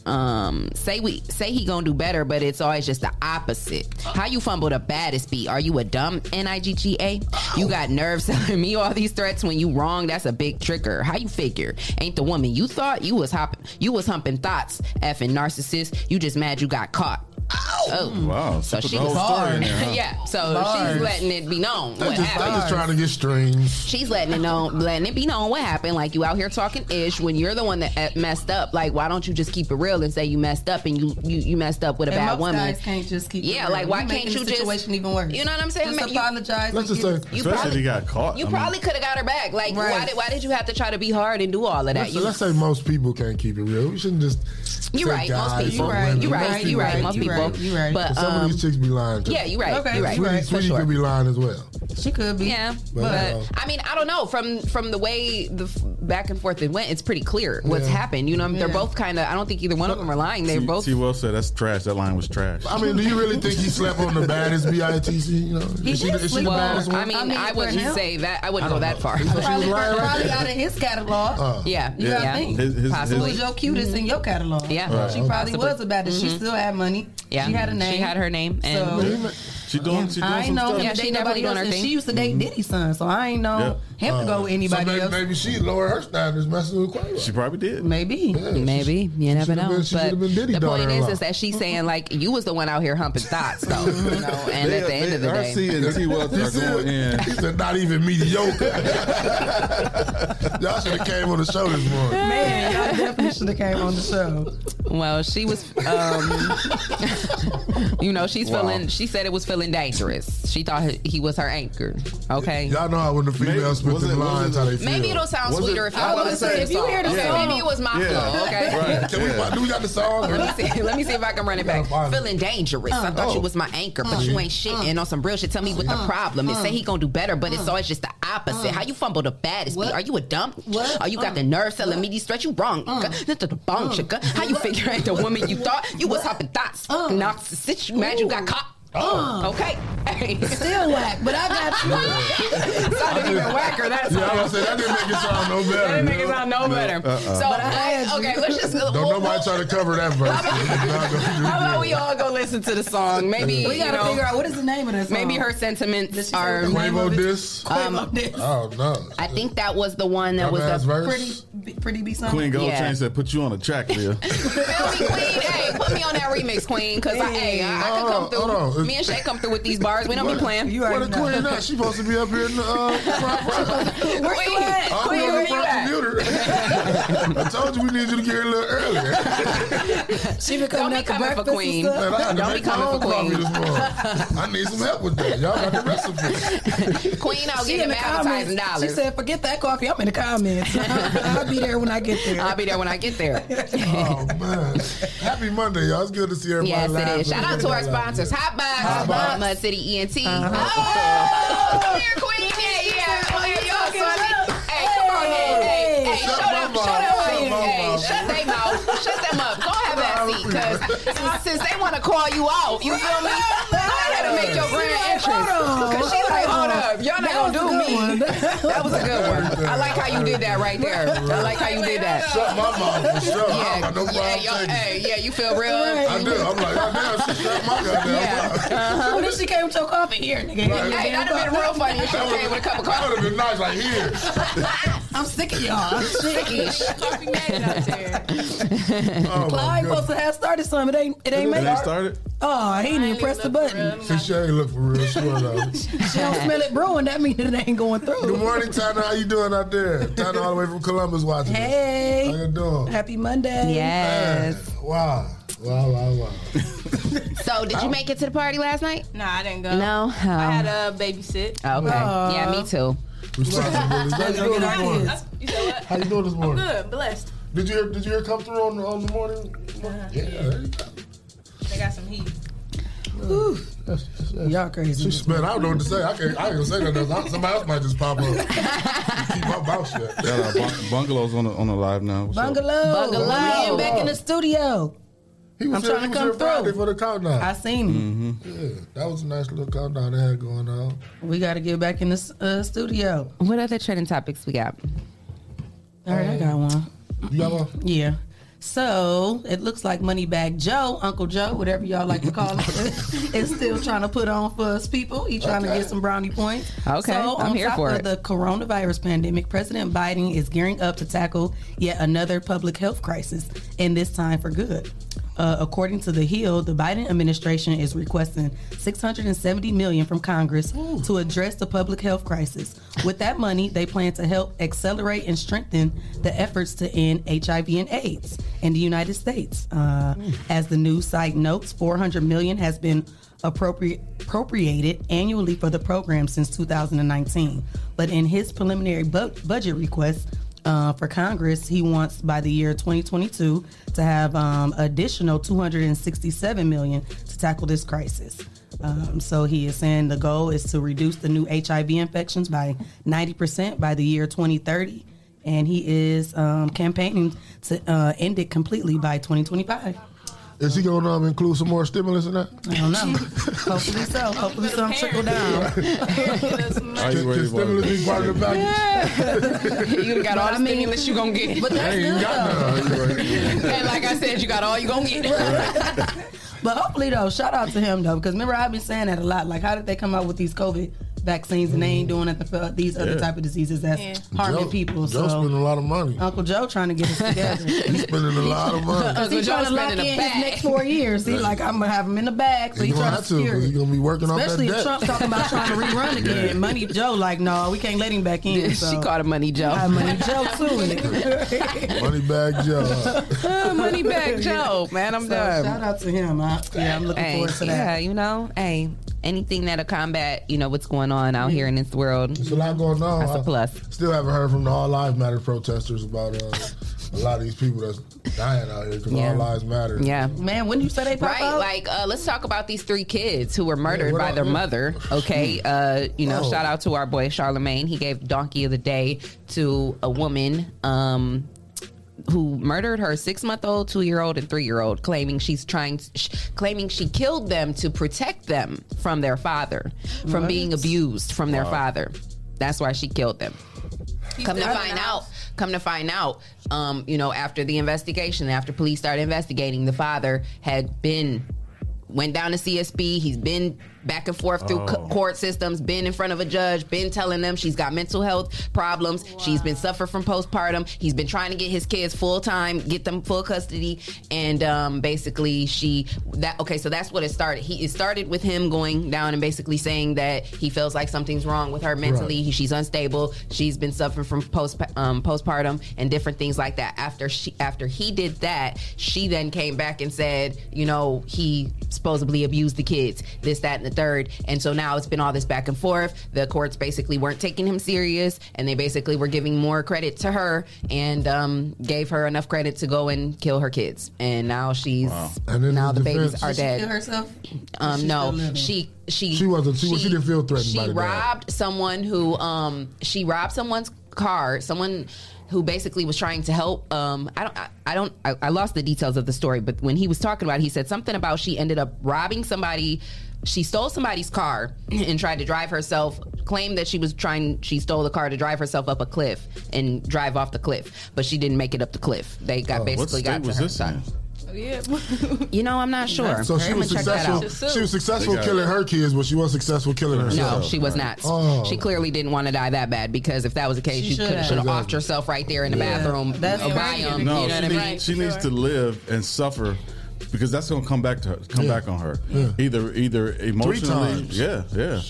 Um say we say he gonna do better but it's always just the opposite. How you fumble the baddest beat? Are you a dumb n-i-g-g-a you got nerves telling me all these threats when you wrong. That's a big trigger. How you figure? Ain't the woman you thought you was hopping you was humping thoughts. Effing narcissist you just mad you got caught oh Wow. so put she was story in there, huh? yeah so Bars. she's letting it be known They what just, they happened just trying to get strings. She's letting it know, letting it be known what happened. Like you out here talking ish when you're the one that uh, messed up. Like why don't you just keep it real and say you messed up and you you, you messed up with a And bad most woman? guys can't just keep. it Yeah, real. like, why You can't you the just- situation even worse? You know what I'm saying? Just You- apologize. Let's just get- say, You Especially probably if he got caught. you I mean, probably could have got her back. Like why did why did you have to try to be hard and do all of that? let's, You, let's say most people can't keep it real. We shouldn't just. you're right. Most people. or right. You're right. You're right. Most keep it You're people. right, you're right. But But some of um, these chicks be lying too. yeah, you're right. Okay. You're right. Saweetie, right, For Saweetie sure. could be lying as well. She could be. Yeah, But, but uh, I mean, I don't know. From from the way the f- back and forth it went, it's pretty clear what's Yeah. happened. You know, they're both kind of. I don't think either one of them are lying. They're T, both. T. Will said that's trash. That line was trash. I mean, do you really think he slept on the baddest bitc? You know, He is she, is she the on- baddest one? I mean, I mean, I, wouldn't say that. I wouldn't go that far. He said she was Probably, lying probably there. out of his catalog. Uh, yeah, You yeah, gotta think. His- his- possibly. Who was your cutest in your catalog? Yeah. Right. She probably Possibly. was a baddest. She still had money. Yeah. She had a name. She had her name, and So- She doing, she doing I some know stuff. Yeah, to she date definitely nobody doing her thing. She used to date mm-hmm. Diddy's son, so I ain't know him to go with so anybody maybe, else. maybe she lowered her standards messing with Quavo. She probably did. Maybe. Maybe you never should've know. been- she but should've been Diddy the point is, is that she's saying like you was the one out here humping thoughts, though. you know, and They- at the end they- of the day, RC and T. Will are going in. he said, not even mediocre. Y'all should have came on the show this morning. Man, y'all definitely should have came on the show. well, she was, um, you know, she's Wow. feeling. She said it was feeling dangerous. She thought he- he was her anchor. Okay. Y'all know how when the females spit Was them it- was lines it- how they feel. Maybe it'll sound Was it- sweeter if I y'all was gonna say, if you hear the okay, song- maybe it was my Yeah. flow. Okay. Right. Can we, do we got the song? Let me see. Let me see if I can run it back. Feeling dangerous. I thought Oh. you was my anchor, but you ain't mm. shitting mm. on some real shit. Tell me what the mm. problem is. Say he gonna do better, but it's always just the opposite. How you fumble the baddest? beat? Are you a dump? What? Are you got the nerve telling me these threats? You wrong. This is the bong chicka. How you figure ain't the woman you thought you was hopping thoughts? Narcissist. You mad you got caught? Uh. Okay. Hey. Still whack, but I got you. Sounded even whacker. That's Yeah, I was gonna say that didn't make it sound no better. That didn't make it sound no better. Uh-uh. So, But I okay, let's just. Don't we'll- nobody try to cover that verse. It's not How about we all go listen to the song? Maybe We gotta know, figure out what is the name of this song. maybe her sentiments are. the name Quavo of diss? Um, Quavo diss. Oh no. I think that was the one that was Dumbass the verse. Pretty, pretty be something. Queen Gold Yeah. Chain said, "Put you on a track, Leah." Queen. Hey, put me on that remix, Queen, because I, hey, I, I can come through. hold on. Me and Shay come through with these bars. We don't be playing. You Where already the know. queen at? She supposed to be up here in the uh, front, front. Where you at? I'm Queen, on where the you front at? computer. I told you we need you to get here a little earlier. She been Don't be coming for Queen. and stuff. Man, I Don't be make my coming for Queen. this. I need some help with that. Y'all got the recipe. Queen, I'll She get in him the advertising comments. She said, "Forget that coffee. I'm in the comments. I'll be there when I get there." I'll be there when I get there. Oh man, happy Monday, y'all. It's good to see everybody. Yes, it laugh. Shout out to our sponsors, Hot Box. Mud City ENT. Uh-huh. Oh, here, Queen. Yeah, yeah. Hey, y'all, son. Hey, come on, in. Hey, hey, Shut show my them, mouth. show them, Shut hey, hey, shut their mouth, shut them up. Go have that seat, cause since, they want to call you out, you feel me? I had to make your grand entrance, cause she like, hold up, y'all not gonna do me. That was a good one. I like how you did that right there. I like how you did that. Shut my mouth for sure. I Yeah, no yeah, y'all, taking it. hey, yeah, you feel real. I do. I'm like, goddamn, she shut my goddamn mouth. Uh-huh. What if she came with your coffee here, nigga? Hey, that'd have been real funny if she came with a cup of coffee. That would have been nice, like here. I'm sick of y'all. I'm sick. Sickish. Coffee magic out there. Oh, my Clyde supposed to have started some. It ain't. It ain't made. ain't started. Oh, he didn't even press the button. See, she ain't look for real sure though. She don't smell it brewing. That means it ain't going through. Good morning, Tana. How you doing out there? Tana all the way from Columbus watching. us. How you doing? happy Monday. Yes. Wow. Wow, wow, wow. So, did you make it to the party last night? Nah, I didn't go. No. I Oh. had a babysit. Okay. Yeah, me oh. too. Responsibilities. How you doing this morning? You know what? How you doing this morning? Good, blessed. Did you hear, did you hear come through on the, on the morning? Uh-huh. Yeah. there you go. They got some heat. Ooh, Y'all crazy. She spent. I don't know what to say. I can't. I ain't gonna say nothing. else. Somebody else might just pop up. Keep my mouth shut. Yeah, our bung- bungalow's on the on the live now. What's up? Bungalow. Bungalow. We getting back in the studio. He was I'm here, trying he to was come Friday through. for the countdown. I seen him. yeah, that was a nice little countdown they had going on. We got to get back in the uh, studio. What other trending topics we got? All right, I got one. You got one? Yeah. So it looks like Moneybag Joe, Uncle Joe, whatever y'all like to call him, is still trying to put on for us people. He trying to get some brownie points. Okay, so I'm on here top for of it. the coronavirus pandemic, President Biden is gearing up to tackle yet another public health crisis, and this time for good. Uh, according to the Hill, the Biden administration is requesting 670 million from Congress to address the public health crisis. With that money, they plan to help accelerate and strengthen the efforts to end HIV and AIDS in the United States. Uh, As the news site notes, 400 million has been appropriate, appropriated annually for the program since 2019. But in his preliminary bu- budget request, uh, for Congress, he wants by the year 2022 to have um, additional 267 million to tackle this crisis. Um, so he is saying the goal is to reduce the new HIV infections by 90% by the year 2030, and he is um, campaigning to uh, end it completely by 2025. Is he gonna um, include some more stimulus in that? I don't know. Hopefully so. Hopefully some trickle down. Are you ready Can for stimulus be part of the package? you got all the stimulus you gonna get. But that's Hey, good though. none. and like I said, you got all you gonna get. But hopefully, though, shout out to him though, because remember I've been saying that a lot. Like, how did they come out with these COVID vaccines and they ain't doing it for these other Yeah. type of diseases that's Yeah. harming Joe- people? Joe so spending a lot of money. Uncle Joe trying to get us together. He's spending a lot of money. Because Uncle he's trying to lock in spending his next four years. He's like, I'm gonna have him in the bag, so He he's gonna trying to have to secure he's gonna be working on that Especially if debt. Trump's talking about trying to rerun again. Money Joe, like, no, we can't let him back in. So. she called him Money Joe. Money Joe too. nigga. Money bag Joe. Money back Joe, man. I'm So done. shout out to him. I, yeah, I'm looking Hey, forward to that. yeah, you know, hey, anything that'll combat, you know, what's going on out here in this world. There's a lot going on. That's a I plus. Still haven't heard from the All Lives Matter protesters about uh, a lot of these people that's dying out here because Yeah. All Lives Matter. Yeah. Man, when you say they pop Right, out? like uh, let's talk about these three kids who were murdered what by else? their Yeah. mother. Okay, uh, you know, Oh. shout out to our boy Charlemagne. He gave Donkey of the Day to a woman um, who murdered her six month old, two year old, and three year old, claiming she's trying, sh- claiming she killed them to protect them from their father, from What? being abused from their father. That's why she killed them. come to find the out come to find out um, you know after the investigation after police started investigating the father had been went down to csp he's been back and forth through Oh. court systems been in front of a judge been telling them she's got mental health problems. She's been suffering from postpartum. He's been trying to get his kids full time get them full custody. And um, basically she that okay so that's what it started. He it started with him going down and basically saying that he feels like something's wrong with her mentally. Right. she's unstable. She's been suffering from post um, postpartum and different things like that. After she after he did that she then came back and said you know he supposedly abused the kids this that and the third and so now it's been all this back and forth the courts basically weren't taking him serious and they basically were giving more credit to her and um, gave her enough credit to go and kill her kids and now she's And now his the babies defense- are Did she dead kill herself? um, no, she she She wasn't- she- she didn't feel threatened She by the dad. robbed someone who um she robbed someone's car. Someone who basically was trying to help. Um, I don't I, I don't I, I lost the details of the story, but when he was talking about, it, he said something about she ended up robbing somebody. She stole somebody's car and tried to drive herself. Claimed that she was trying. She stole the car to drive herself up a cliff and drive off the cliff, but she didn't make it up the cliff. They got Oh, what basically state got to was her this side. Yeah. You know, I'm not sure. So she I'm was gonna check that successful. She was successful killing her kids, but she wasn't successful killing herself. No, she was not. Oh. She clearly didn't want to die that bad because if that was the case, She she, could have have. should have offed herself right there in the Yeah, bathroom that's by right. him. No, you know she, what I mean? she needs to live and suffer because that's going to come back to her, come Yeah. back on her. Yeah. Either either emotionally, times. yeah, yeah.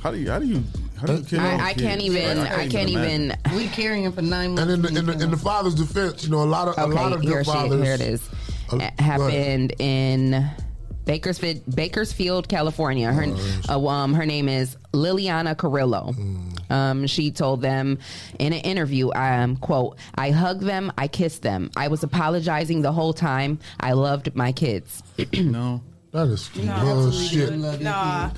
How do you how do you how do you kill? I, I can't even. I can't even. We carrying him for nine months. And in the, in the in the father's defense, you know, a lot of a lot of Okay, good here, she, fathers. here it is. Uh, It happened in Bakersfield, Bakersfield, California. Her, uh, um, her name is Liliana Carrillo. Um, she told them in an interview, um, "quote I hugged them, I kissed them. I was apologizing the whole time. I loved my kids." no, that is No. bullshit. Nah.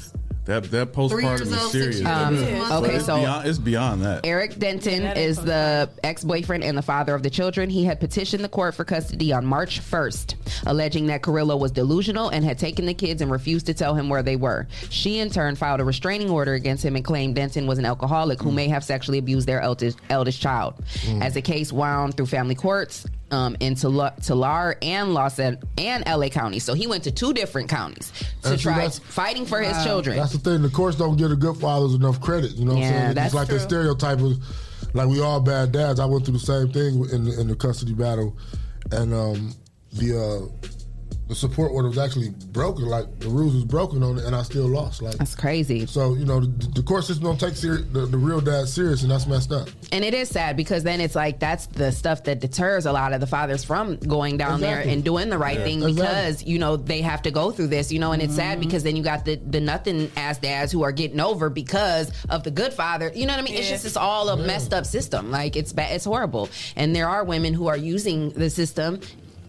That that postpartum is serious. Um, old. Okay, it's so beyond, it's beyond that. Eric Denton that is is the ex boyfriend and the father of the children. He had petitioned the court for custody on March 1st, alleging that Carrillo was delusional and had taken the kids and refused to tell him where they were. She, in turn, filed a restraining order against him and claimed Denton was an alcoholic who may have sexually abused their eldest, eldest child. As the case wound through family courts, um, in Tula- Tulare and Los An- and LA County. So he went to two different counties to And try fighting for his children. That's the thing. The courts don't give the good fathers enough credit. You know what Yeah, I'm saying? that's It's like the stereotype of like we all bad dads. I went through the same thing in the, in the custody battle, and um, the uh, the support order was actually broken. Like the rules was broken on it, and I still lost. Like That's crazy. so, you know, the, the court system don't take seri- the, the real dad serious, and that's messed up. And it is sad because then it's like that's the stuff that deters a lot of the fathers from going down there and doing the right Yeah. thing Exactly. because you know they have to go through this, you know, and it's sad mm-hmm. because then you got the the nothing ass dads who are getting over because of the good father. You know what I mean? It's just it's all a messed up system. Like it's bad, it's horrible. And there are women who are using the system.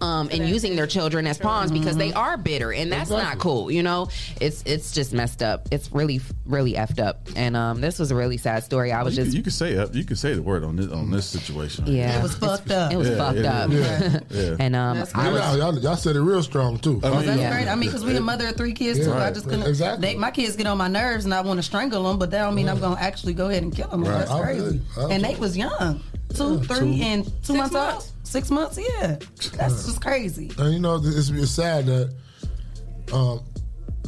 Um, and using their children as pawns because they are bitter, and that's not cool. You know, it's it's just messed up. It's really really effed up. And um, this was a really sad story. I was you, just could, you could say you could say the word on this on this situation. yeah, It was fucked up. It was Yeah, fucked yeah, up. yeah, yeah. and um, I was, y'all, y'all said it real strong too. I mean, that's Yeah. great. I mean, because we a mother of three kids too. Yeah, I just couldn't. Exactly. They, my kids get on my nerves, and I want to strangle them, but that don't mean I'm gonna actually go ahead and kill them. Right. That's crazy. feel you. I And feel they was young, two, three, two. and two months, months? old. Six months, yeah. That's just crazy. And you know, it's, it's sad that um,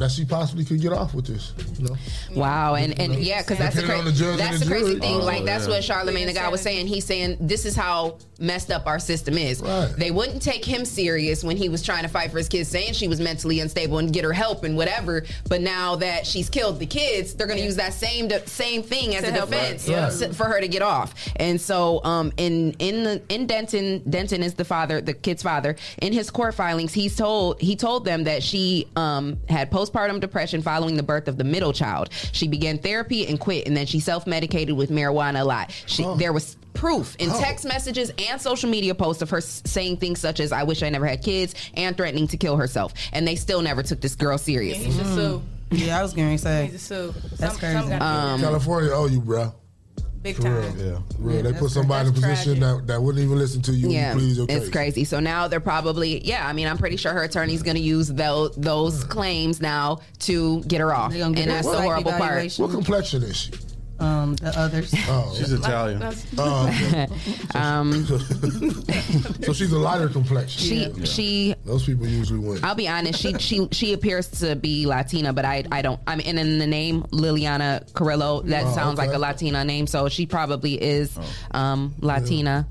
that she possibly could get off with this. You know, wow, and and yeah, because that's the Depending crazy. the That's the the crazy thing. Oh, like that's yeah. what Charlemagne the guy was saying. He's saying this is how messed up our system is. Right. They wouldn't take him serious when he was trying to fight for his kids, saying she was mentally unstable and get her help and whatever. But now that she's killed the kids, they're going to use that same de- same thing as To a defense Right. s- for her to get off. And so, um, in in the in Denton, Denton is the father, the kid's father. In his court filings, he's told he told them that she um had postpartum postpartum depression following the birth of the middle child. She began therapy and quit, and then she self medicated with marijuana a lot. She, There was proof in Oh. text messages and social media posts of her saying things such as, I wish I never had kids, and threatening to kill herself. And they still never took this girl serious. Yeah, he should sue. Yeah, I was going to say. He should sue. That's crazy. Um, California owe you, bro. Big For time. real. Yeah. For real. they put somebody in a cra- position that, that wouldn't even listen to you yeah, and plead your it's crazy. So now they're probably, yeah. I mean, I'm pretty sure her attorney's going to use those those claims now to get her off, They and her that's the horrible part. What complexion is she? Um, the others. Oh, She's Italian. That's- Oh, okay. Um, so she's a lighter complexion. she she Those people usually win. I'll be honest. She she she appears to be Latina, but I I don't. I mean, and in the name Liliana Carrillo, that Oh, sounds like a Latina name, so she probably is um, Latina.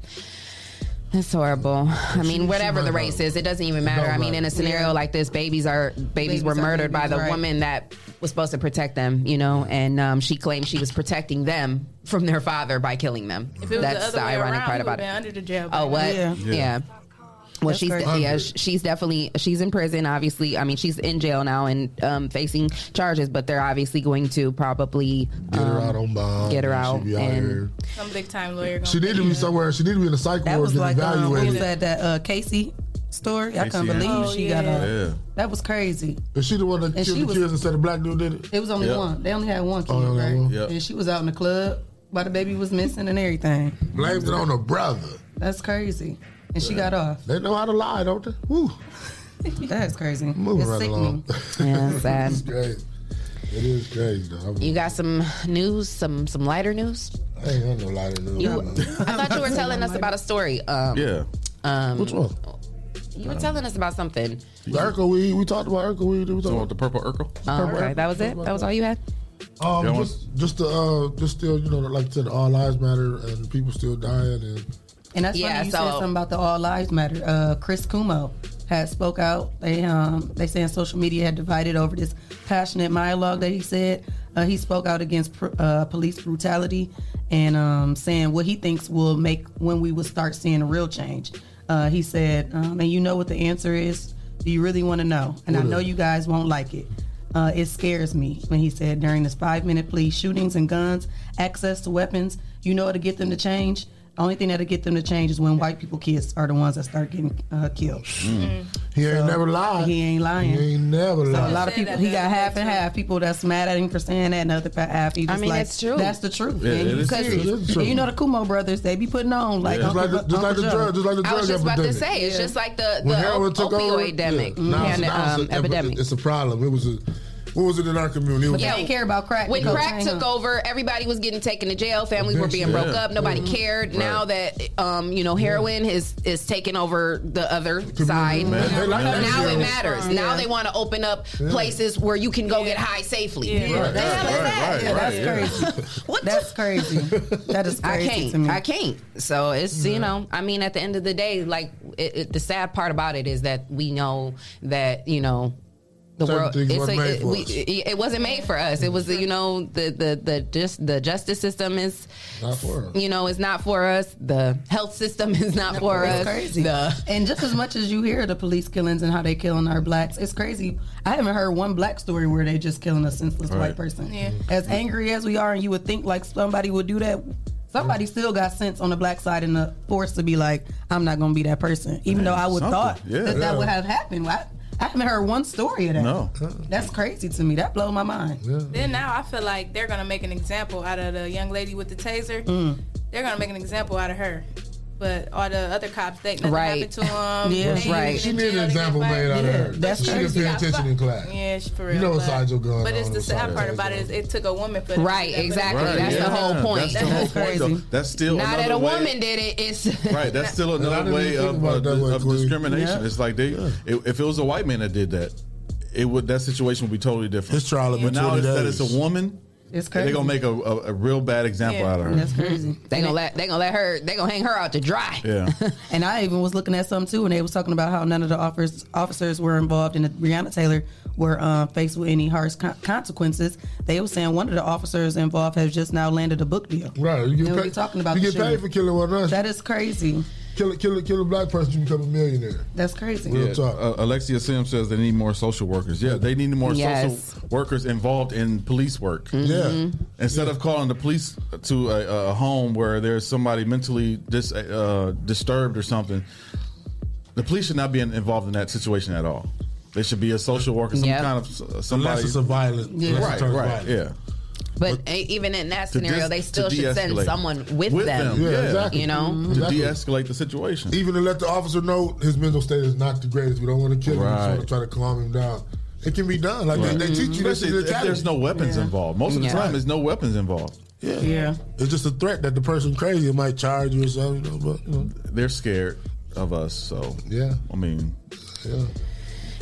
It's horrible. I mean, whatever the race is, it doesn't even matter. I mean, in a scenario Yeah. like this, babies are babies, Babies were are murdered by the right. woman that was supposed to protect them. You know, and um, she claimed she was protecting them from their father by killing them. If it was That's the other way ironic around, part about it. under the jail. Oh, what? now. Yeah. Yeah. Well, That's she's crazy. yeah, she's definitely she's in prison. Obviously, I mean, she's in jail now and um, facing charges, but they're obviously going to probably Get her um, out on bond. get her out She, be out and- here. Some big time lawyer. Gonna she need to be somewhere. She need to be in a psych That ward was getting like um, what was evaluated. that that uh, Casey story? I couldn't believe Anthony. she Oh, got yeah. a. Yeah. That was crazy. Is she the one that And killed the was- kids instead of black dude did it? It was only Yep. one. They only had one kid, Oh, they only had right? one? Yep. And she was out in the club while the baby was missing and everything. Blamed it on the brother. That's crazy. And she got off. They know how to lie, don't they? Woo. That's crazy. Moving it's right sickening. yeah, sad. It's crazy. It is crazy, though. You got some news, some some lighter news. I ain't got no lighter news. You, I thought you were telling us about a story. Um, Yeah. um, Which one? You were telling us about something. The Urkel weed. We talked about Urkel weed. We So talked with the purple Urkel? Oh, okay, that was it. That was all you had. Um, Yeah, just, just the, uh, just still, you know, like I said, all lives matter, and people still dying, and And that's Yeah, funny you so- said something about the All Lives Matter. Uh, Chris Cuomo had spoke out. They um they saying social media had divided over this passionate monologue that he said. Uh, he spoke out against pr- uh, police brutality and um, saying what he thinks will make when we will start seeing a real change. Uh, he said, um, and you know what the answer is. Do you really want to know? And I know is it? you guys won't like it. Uh, it scares me when he said during this five minute plea, shootings and guns, access to weapons. You know what'll get them to change? Only thing that'll get them to change is when white people kids are the ones that start getting uh, killed. he ain't never lied. He ain't lying. He ain't never So a lot of people, he got half and too. half. People that's mad at him for saying that, and other pa- half. He I just mean, like, it's true. That's the truth. Yeah, man. it You is serious. true. It is true. And you know the Cuomo brothers, they be putting on like Yeah. just like the, just like the drug, just like the I was just about to say, it's Yeah. just like the, the heroin opioid epidemic. yeah, now, and, now um, a, epidemic. it's a problem. It was a, what was it in our community? It Yeah. They didn't care about crack. When and crack took huh? over, everybody was getting taken to jail. Families were being broke Yeah. up. Nobody cared. Now that um, you know heroin is is taking over the other side, Man, they like now shit. it matters. Now they want to open up places where you can go get high safely. Yeah. Right, The right, that? right, Yeah, right. that's crazy. What That's crazy. That is I can't. to me. I can't. So it's you know. I mean, at the end of the day, like it, it, the sad part about it is that we know that you know. The Certain world, things it's wasn't a, made it, for we, it, it wasn't made for us. It was, you know, the the the just the justice system is, Not for us. you know, is not for us. The health system is not for It's us. crazy. The, and just as much as you hear the police killings and how they killing our blacks, it's crazy. I haven't heard one black story where they just killing a senseless Right. white person. Yeah. Mm-hmm. As angry as we are, and you would think like somebody would do that. Somebody still got sense on the black side and the force to be like, I'm not gonna be that person, even though I would something. thought Yeah. that Yeah. that would have happened. I, I haven't heard one story of that. No. That's crazy to me. That blew my mind. Then now I feel like they're gonna make an example out of the young lady with the taser. Mm. They're gonna make an example out of her. But all the other cops, they nothing Right. happened to them. Yeah, They right. She in need jail, an example made out of her. that's she crazy. didn't pay attention in class. Yeah, she for real. You know what but- your gun But it's the sad part about it is it took a woman for them Right, do that, but exactly. it- That's the whole point. That's the whole That's point. crazy. That's still now another that a woman did it, it's Right, that's still another way of, of, it that way, of Queen. discrimination. It's like they, if, if it was a white man that did that, it would that situation would be totally different. His trial would be but now that it's a woman. It's crazy. They're gonna make a, a, a real bad example Yeah. out of her. That's crazy. they gonna let they gonna let her they gonna hang her out to dry. Yeah, And I even was looking at some too, and they was talking about how none of the officers officers were involved, and Breonna Taylor were uh, faced with any harsh con- consequences. They were saying one of the officers involved has just now landed a book deal. Right, you get And paid, we talking about you get paid shooting. for killing one of us. That is crazy. Kill a, kill a, kill a black person, you become a millionaire. That's crazy. Real Yeah, talk. uh, Alexia Sim says they need more social workers. Yeah, they need more Yes. social workers involved in police work. Yeah. Instead of calling the police to a, a home where there's somebody mentally dis, uh, disturbed or something, the police should not be involved in that situation at all. They should be a social worker, some Yep. kind of uh, somebody. Unless it's a violent, Yeah. right, right, violent. yeah. But e- even in that scenario, dis- they still should send someone with, With them. them, Yeah, Yeah. exactly. You know? To Exactly. de-escalate the situation. Even to let the officer know his mental state is not the greatest. We don't want to kill him. We just want to try to calm him down. It can be done. Like Right. they, they teach you this in Especially the if there's no weapons Yeah. involved. Most of the Yeah. time, there's no weapons involved. Yeah. Yeah. It's just a threat that the person crazy might charge you or something. You know, but you know, They're scared of us, so yeah, I mean, yeah.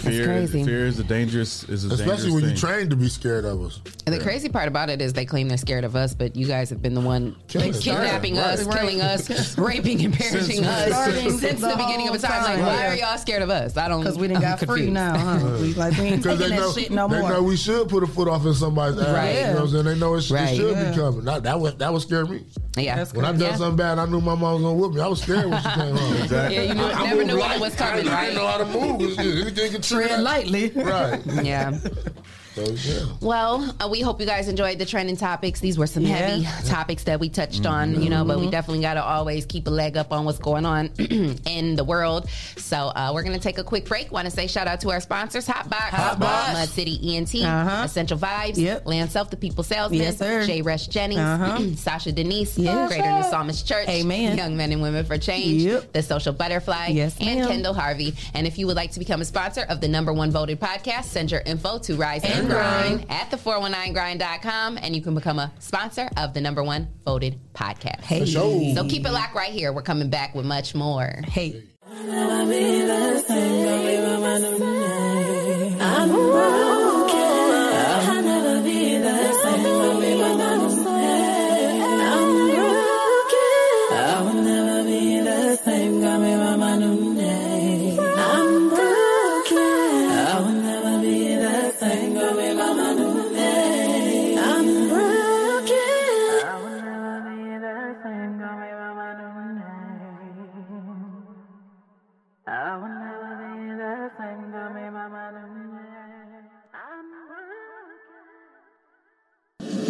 Fear, crazy. fear is a dangerous is a Especially dangerous when thing. you trained to be scared of us. And the crazy part about it is they claim they're scared of us, but you guys have been the one Killing us. kidnapping Right, us, right. killing us, raping and perishing Since- us Starting since the, the beginning of whole time. Like, time. why Yeah. are y'all scared of us? I don't Because we didn't I'm got free confused. now, huh? We like we ain't Because taking they that know, shit no they more. know we should put a foot off in somebody's ass. Right. You know what I'm saying? They know it, sh- Right. it should Yeah. be coming. That, that was that would scare me. Yeah, That's When I done Yeah. something bad, I knew my mom was gonna whoop me. I was scared when she came home. Exactly. Yeah, you knew, I- I never moved knew when light. it was I coming, didn't, I didn't know how to move. It's just anything could Tread trip. lightly. Right. Yeah. So yeah. Well, uh, we hope you guys enjoyed the trending topics. These were some Yeah. heavy topics that we touched on, you know, but we definitely got to always keep a leg up on what's going on in the world. So uh, we're going to take a quick break. Want to say shout out to our sponsors, Hotbox, Hotbox. Mud City ENT, Uh-huh. Essential Vibes, Yep. Land Self, The People Salesman, Yes, sir. J. Rush Jennings, Uh-huh. Sasha Denise, Yes. Greater New Psalmist Church, Amen. Young Men and Women for Change, Yep. The Social Butterfly, Yes, and ma'am. Kendall Harvey. And if you would like to become a sponsor of the number one voted podcast, send your info to Rise and, And Grind Grind. at the419grind.com and you can become a sponsor of the number one voted podcast. Hey. sure. So keep it locked right here. We're coming back with much more. Hey. I'm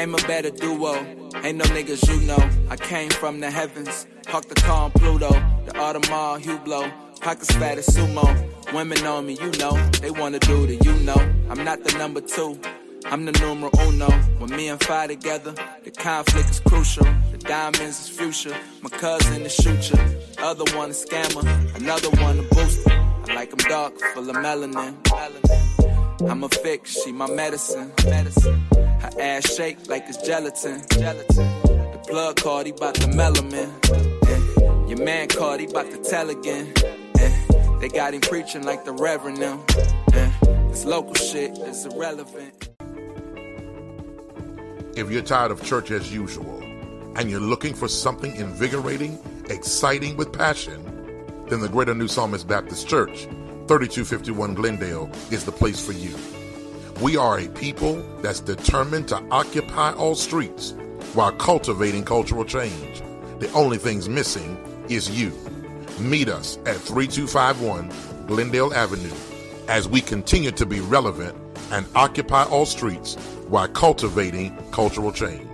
Name a better duo. Ain't no niggas you know. I came from the heavens. Park the car on Pluto. The Audemars Hublot. Pockets fat as sumo. Women on me, you know. They wanna do the you know. I'm not the number two. I'm the numero uno. When me and Fi together, the conflict is crucial. The diamonds is future. My cousin is shooter. Other one a scammer. Another one a booster. I like 'em dark, full of melanin. I'm a fix, she my medicine. medicine. Her ass shake like it's gelatin. gelatin. The plug card, he bout to melon Eh, Your man called, he bout to tell again. Eh, They got him preaching like the Reverend now. Eh, It's local shit, it's irrelevant. If you're tired of church as usual and you're looking for something invigorating, exciting with passion, then the Greater New Psalmist Baptist Church, 3251 Glendale, is the place for you. We are a people that's determined to occupy all streets while cultivating cultural change. The only thing's missing is you. Meet us at 3251 Glendale Avenue as we continue to be relevant and occupy all streets while cultivating cultural change.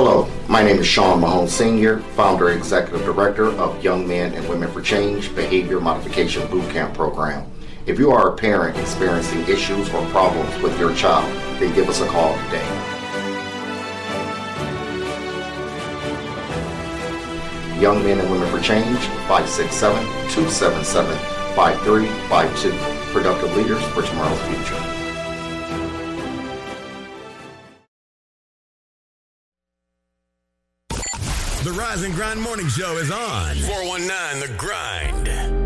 Hello, my name is Sean Mahone Sr., founder and executive director of Young Men and Women for Change Behavior Modification Bootcamp Program. If you are a parent experiencing issues or problems with your child, then give us a call today. Young Men and Women for Change, 567 277 5352. Productive leaders for tomorrow's future. Rise and Grind Morning Show is on. 419 The Grind.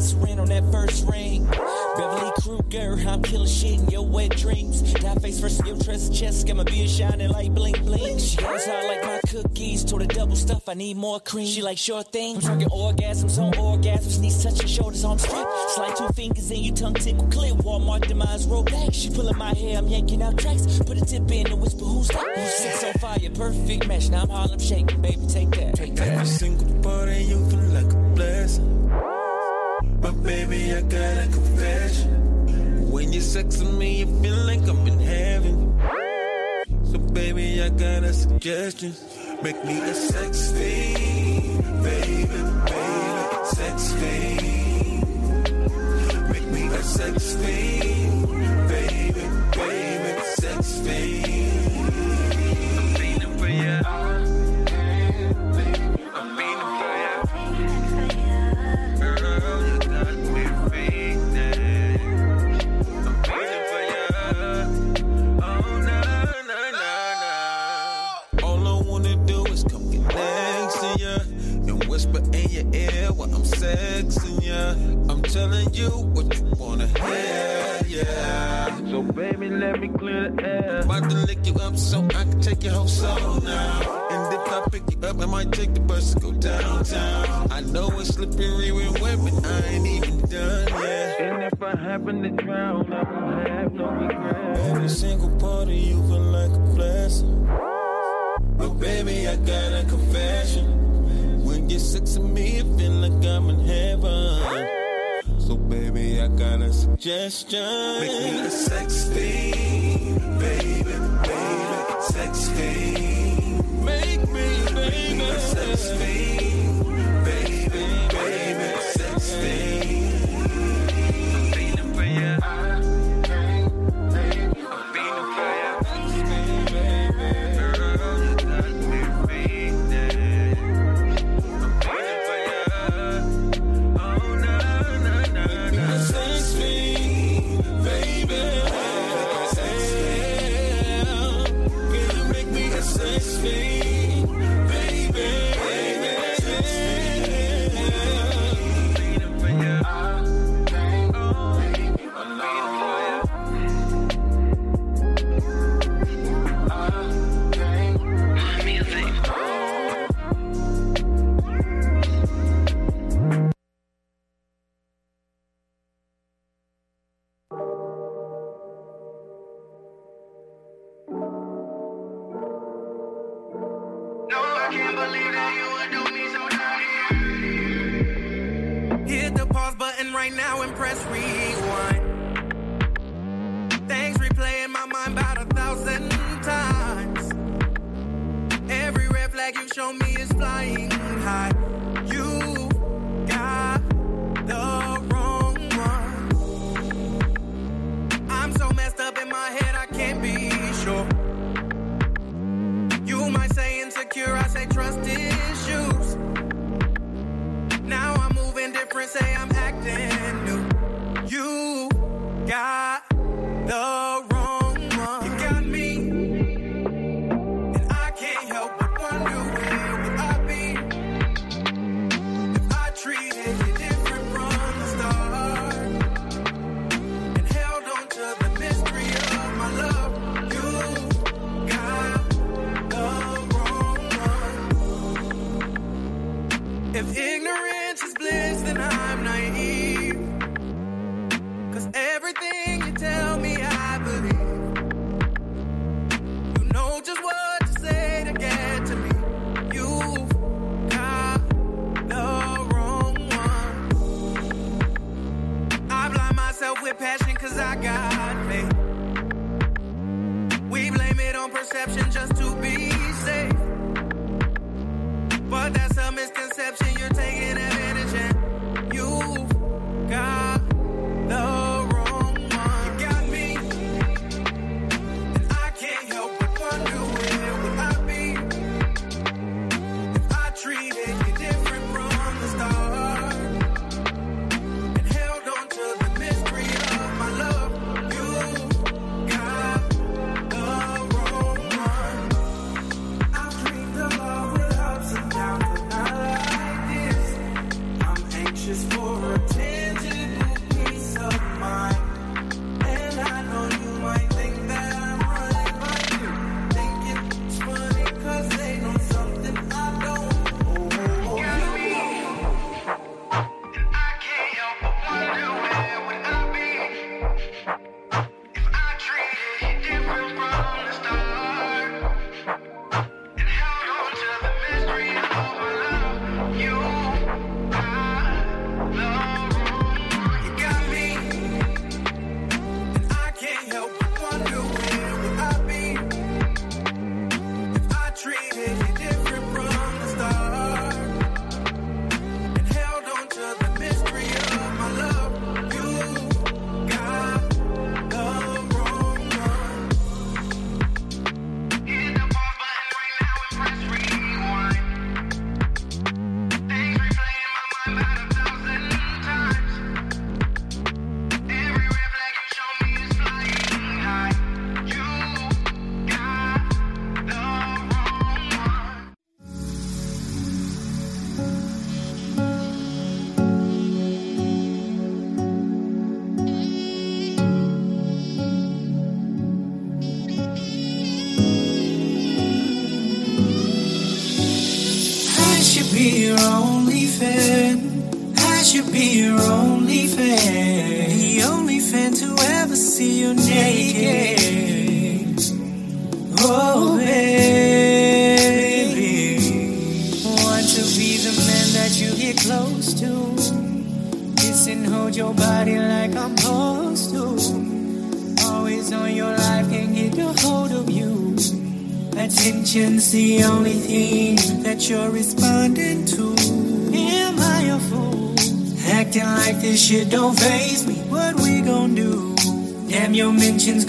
I'm answering on that first ring. Beverly Kruger, I'm killing shit in your wet dreams. That face versus your trust chest, got my beard shining like bling bling. She goes hard like my cookies, told her double stuff, I need more cream. She like short things, I'm talking orgasms on orgasms, knees touching shoulders on strip. Slide two fingers in your tongue tickle clip. Walmart demise roll back. She pulling my hair, I'm yanking out tracks. Put a tip in and whisper who's that? Six on fire, perfect match. Now I'm Harlem shaking, baby, take that. Take that. Every single part of you feel like a blessing. But baby, I got a confession. When you're sexing me, you feel like I'm in heaven. So baby, I got a suggestion. Make me a sex fiend, baby, baby, sex. Make me a sex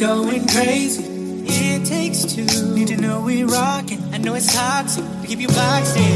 going crazy. It takes two. Need to know we rockin'. I know it's toxic to keep you boxed in.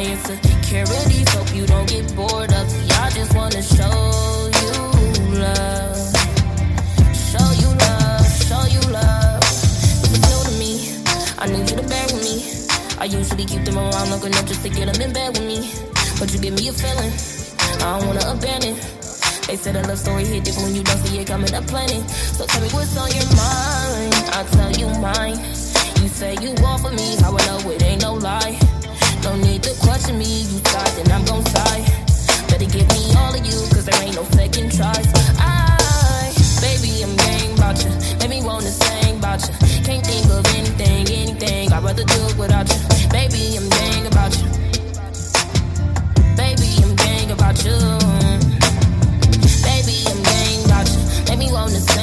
My insecurities hope you don't get bored of me. I just wanna show you love. Show you love, show you love. Listen true to me. I need you to bear with me. I usually keep them around long enough just to get them in bed with me. But you give me a feeling I don't wanna abandon. They said a love story hit different when you don't see it coming up plenty. So tell me what's on your mind. I'll tell you mine. You say you want for me, how I know it ain't no lie. No need to question me, you tried, then I'm gon' sigh. Better give me all of you, cause there ain't no second tries. I, baby, I'm gang about you. Make me wanna sing about you. Can't think of anything, anything. I'd rather do it without you. Baby, I'm gang about you. Baby, I'm gang about you. Baby, I'm gang about you. Make me wanna sing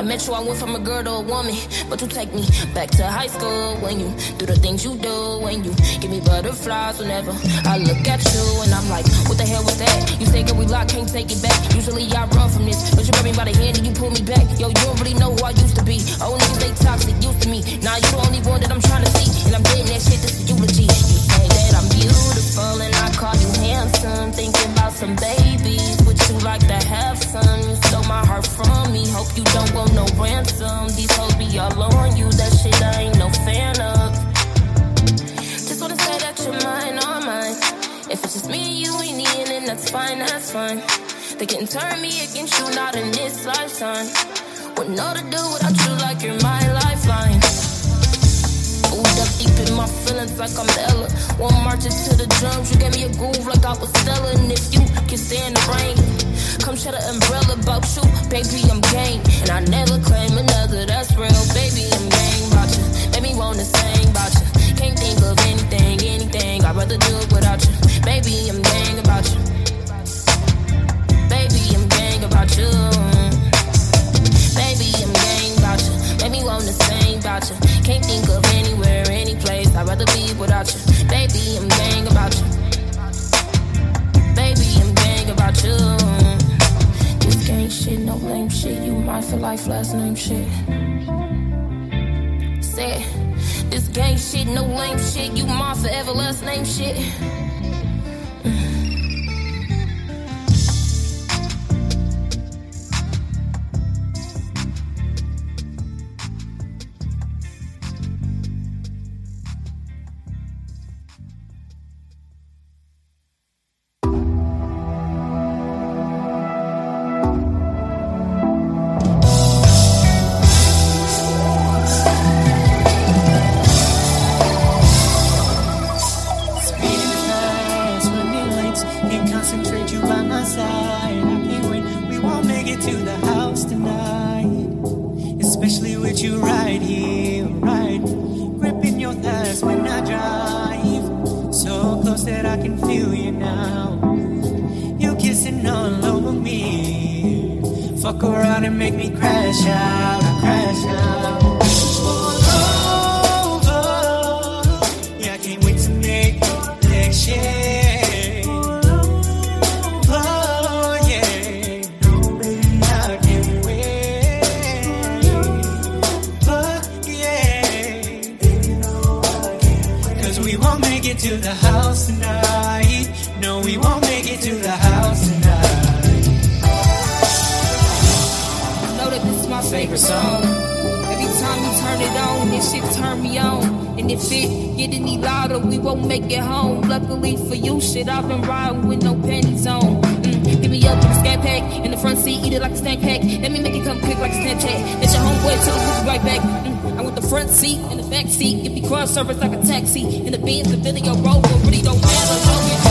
I met you, I went from a girl to a woman. But you take me back to high school when you do the things you do. When you give me butterflies whenever I look at you. And I'm like, what the hell was that? You say, girl, we locked, can't take it back. Usually I run from this. But you grab me by the hand and you pull me back. Yo, you don't really know who I used to be. Oh, niggas, they toxic, used to me. Now you the only one that I'm trying to see. And I'm getting that shit, this is eulogy. You say that I'm beautiful and I call you handsome. Thinking about some babies. Would you like to have some? You stole my heart from me. Hope you don't want no ransom. These hoes be all on you. That shit I ain't no fan of. Just wanna say that you're mine, all mine. If it's just me and you ain't in, then that's fine, that's fine. They can turn me against you, not in this lifetime. Wouldn't know to do without you like you're my life. lifeline. Deep in my feelings like I'm Ella. One marches to the drums, you gave me a groove like I was Stella. And if you can stand the rain, come shut an umbrella about you, baby, I'm game. And I never claim another, that's real, baby, I'm game about you. Baby, wanna sing about you. Can't think of anything, anything, I'd rather do it without you. Baby, I'm gang about you. Baby, I'm gang about you. Baby, I'm gang about you. Make me wanna sing about you. Can't think of anywhere. I'd rather be without you. Baby, I'm gang about you. Baby, I'm gang about you. This gang shit, no lame shit. You mine for life, last name shit. Say, this gang shit, no lame shit. You mine forever, last name shit. Concentrate you by my side. I can't wait, we won't make it to the house tonight. Especially with you right here, right, gripping your thighs when I drive. So close that I can feel you now. You kissing all over me. Fuck around and make me crash out, crash out. Favorite song. Every time you turn it on, this shit turn me on. And if it get any louder, we won't make it home. Luckily for you, shit, I've been riding with no panties on. Mm, Give me up in the scat pack, in the front seat, eat it like a snack pack. Let me make it come quick like a Snapchat. Let your homeboy tell be right back. Mm, I want the front seat and the back seat. Give me cross service like a taxi. In the Benz, the video roll, but really don't matter.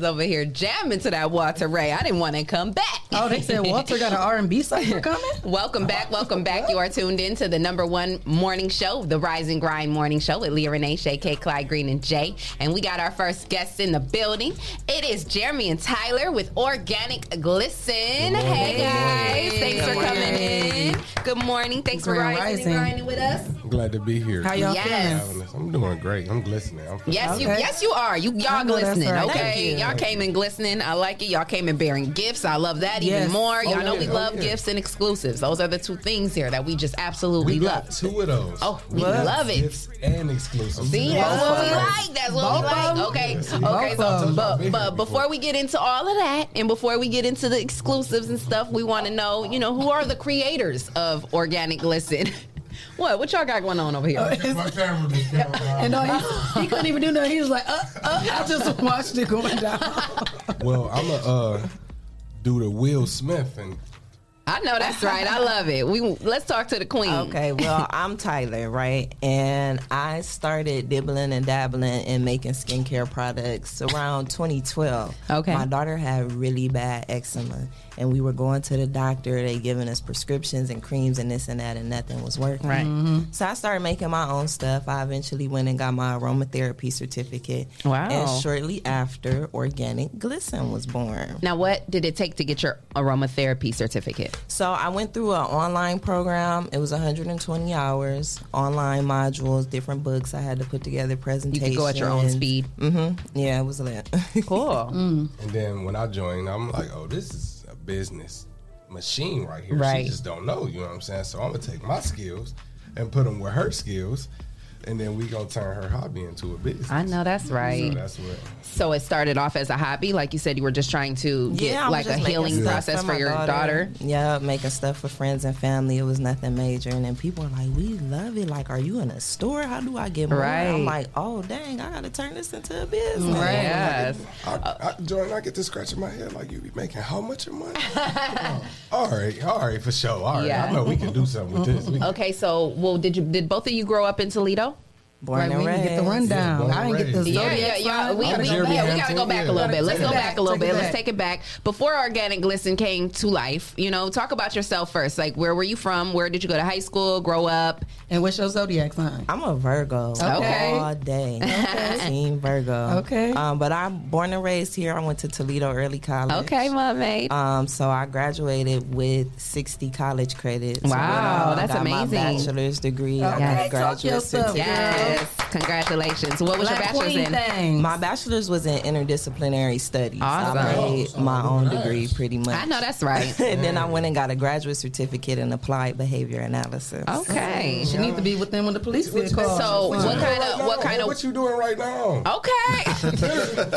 Was over here jamming to that Walter Ray. I didn't want to come back. Oh, they said Walter got an R&B cipher coming? Welcome back. Welcome back. You are tuned in to the number one morning show, the Rise and Grind Morning Show with Leah Renee, Shay K, Clyde Green, and Jay. And we got our first guests in the building. It is Jeremy and Tyler with Organic Glisten. Hey, guys. Thanks for coming in. Good morning. Thanks for Grand rising, rising. and grinding with us. Glad to be here. How y'all Yes. feeling? I'm doing great. I'm glistening. I'm Yes, you yes you are. You y'all know that's glistening. right. Okay. You. Y'all came in glistening. I like it. Y'all came in bearing gifts. I love that Yes. even more. Oh, y'all Oh, know we love Oh, yeah. gifts and exclusives. Those are the two things here that we just absolutely We love. two of those. Oh, we love it. Gifts and exclusives. See, that's what we like. That's what we like. of 'em? Okay, Yes, okay. So, but but before we get into all of that, and before we get into the exclusives and stuff, we want to know, you know, who are the creators of Organic Glisten? What? What y'all got going on over here? My camera just came. And no, he, he couldn't even do nothing. He was like, uh, uh, I just watched it going down. Well, I'm a uh, do the Will Smith and I know that's right. I love it. We let's talk to the queen. Okay, well, I'm Tyler, right? And I started dibbling and dabbling in making skincare products around 2012. Okay. My daughter had really bad eczema, and we were going to the doctor. They giving us prescriptions and creams and this and that, and nothing was working. Right. Mhm. So I started making my own stuff. I eventually went and got my aromatherapy certificate. Wow. And shortly after, Organic Glisten was born. Now, what did it take to get your aromatherapy certificate? So I went through an online program. It was 120 hours, online modules, different books. I had to put together presentations. You could go at your own speed. Mm-hmm. Yeah, it was lit. Cool. Mm. and then when I joined, I'm like, oh, this is a business machine right here. Right. She just don't know. You know what I'm saying? So I'm gonna take my skills and put them with her skills, and then we gonna turn her hobby into a business. I know that's right. So that's what. So it started off as a hobby, like you said, you were just trying to get Yeah, I like a healing process for my your daughter. Yeah, making stuff for friends and family. It was nothing major, and then people are like, "We love it. Like, are you in a store? How do I get more?" Right. I'm like, "Oh, dang! I got to turn this into a business." Right. Yes. I, I, Jordan, I get to scratching my head like you be making how much of money? Oh, all right, all right, for sure. All right, Yeah. I know we can do something with this. We- Okay, so well, did you did both of you grow up in Toledo? Born Like, and we didn't get the raised. rundown. born I didn't get the raised. Yeah, yeah, yeah. We, we, yeah, we gotta go back a little bit. Let's Take go it back back, a little bit. Let's take it back. Before Organic Glisten came to life, you know, talk about yourself first. Like, where were you from? Where did you go to high school? Grow up? And what's your zodiac sign? I'm a Virgo. Okay. All day. Team Virgo. Okay. Um, but I'm born and raised here. I went to Toledo Early College. Okay, my mate. Um, so I graduated with 60 college credits. Wow, I that's got amazing. My bachelor's degree. I Okay, got a talk your graduate certificate. Yes, congratulations. What was your bachelor's in? things. My bachelor's was in interdisciplinary studies. Awesome. I made Oh, my own nice. degree pretty much. I know that's right. and then I went and got a graduate certificate in applied behavior analysis. Okay. She needs to be with them when the police get called. So, what kind Right of now, what kind of what you doing right now? Okay.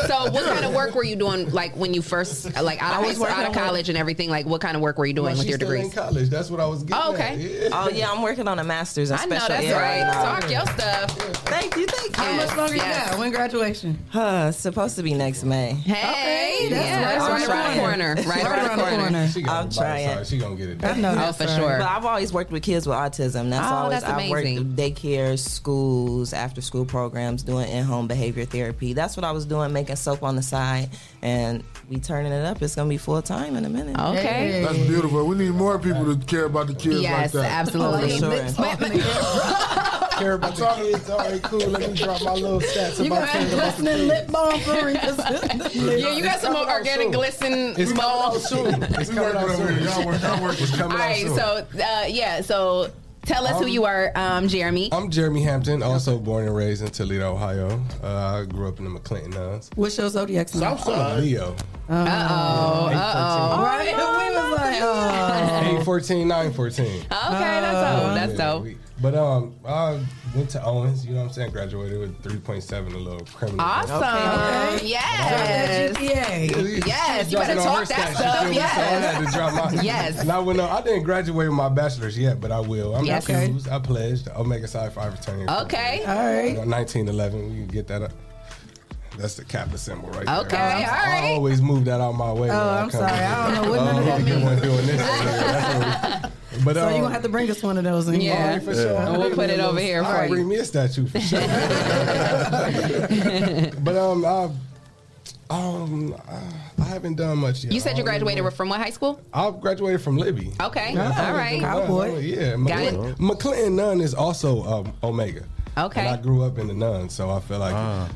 so, what kind of work were you doing, like when you first, like out I of high was school, out of with- college, and everything? Like, what kind of work were you doing Well, with she's your still degrees? in college. That's what I was getting. Oh, at. okay. Yeah. Oh yeah, I'm working on a master's in I know that's ed right. Talk your stuff. Thank you, thank you. How much longer Yes. you got? When graduation? Huh, supposed to be next May. Hey, Okay, that's yeah, right that's around right the around the corner. corner. Right Right around the corner. She got I'm trying. Side. She gonna get it Done. I know Oh, that's for right. sure. But I've always worked with kids with autism. That's Oh, always that's I've worked amazing. with daycare, schools, after school programs, doing in home behavior therapy. That's what I was doing, making soap on the side, and we turning it up. It's gonna be full time in a minute. Okay. That's beautiful. We need more people to care about the kids like Yes, that. absolutely. Oh, sure. Care about the kids. All right, cool. Let me drop my little stats You about got caring about the glistening lip balm for Yeah, you got some more organic glisten It's coming out soon. It's We coming working out over soon. Y'all work, y'all work. It's coming All out right, soon. so uh, yeah, so tell us who Um, you are, um, Jeremy. I'm Jeremy Hampton, also born and raised in Toledo, Ohio. Uh, I grew up in the McClinton Nunns. What's your zodiac sign? I'm Leo. Uh oh, uh Right? We was like, oh. 8 14, 9 14. oh. Okay, that's dope. That's dope. But um, I went to Owens, you know what I'm saying? Graduated with 3.7, a little criminal. Awesome. Okay. Yes. GPA. Yes, you better Dropping on her talk that stats, stuff. you feel me? So I had Yes. to drop my. Yes. And I went on. I didn't graduate with my bachelor's yet, but I will. I'm Yes. not confused. I pledged Omega Psi Phi fraternity. Okay. All right. 1911. We can get that up. That's the Kappa symbol right there. Okay, I, all I right. always move that out my way. Oh, when I I'm come sorry. in. I don't know what none of Oh, that means. doing this. That's what we- but So um, you're gonna have to bring us one of those. In Yeah. for sure. And we'll put it over here I'll for you. bring me a statue for sure. but um, I Um, uh, I haven't done much yet. You said you graduated know. from what high school? I graduated from Libbey. Okay, Yeah, I all was right. doing Nunn. Yeah, Got McClinton, it. McClinton Nunn is also um, Omega. Okay. And I grew up in the Nunn, so I feel like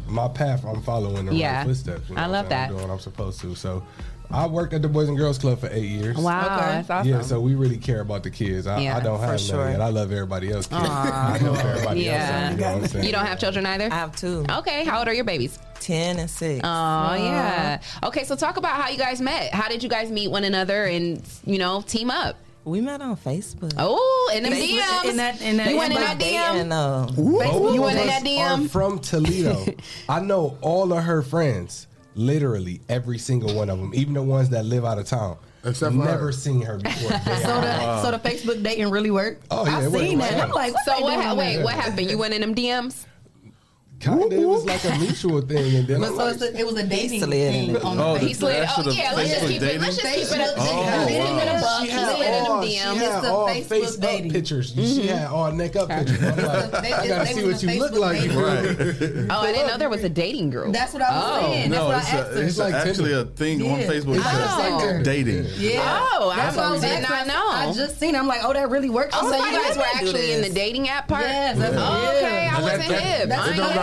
my path, I'm following the Yeah. right footsteps. You know I love that. I'm doing what I'm supposed to. So I worked at the Boys and Girls Club for eight years. Wow, Okay. that's awesome. Yeah, so we really care about the kids. I, Yeah, I don't for have none sure. yet. I love everybody else. Kids. I know everybody Yeah. else. You know what I'm saying? You don't have children either? I have two. Okay, how old are your babies? 10 and 6. Oh, yeah. Okay, so talk about how you guys met. How did you guys meet one another and, you know, team up? We met on Facebook. Oh, in the Facebook- DMs. in that- in that you went in that inbox. DM? And, uh, Facebook, you went in that DM? Are from Toledo. I know all of her friends, literally every single one of them, even the ones that live out of town. Except for never her. seen her before. So the, so the Facebook dating really worked. Oh, yeah, I've it seen that. right I'm like, what So what? Ha- wait, what happened? You went in them DMs? Kind of, it was like a mutual thing, and then But I'm so like, it's a, it was a dating thing in. on Oh, the the- He slid. That's Oh yeah, let's just Facebook keep it. Let's just keep it. Oh, Let's keep it a buck. She He had slid in them all, she DMs. had all Facebook face up dating. pictures. She mm-hmm. had all neck up pictures. I'm like, They- I gotta they see what you look like. Right. Oh, I didn't know there was a dating group. That's what I was Oh. saying. That's no, what I it's, asked a, it's It's actually a thing on Facebook. Called just like Tinder. dating. Yeah. Oh, I That's what I was did not know. I just seen. I'm like, oh, that really works. Oh, so you guys were actually in the dating app part? Yes, that's Oh, yeah. okay. I And wasn't hip.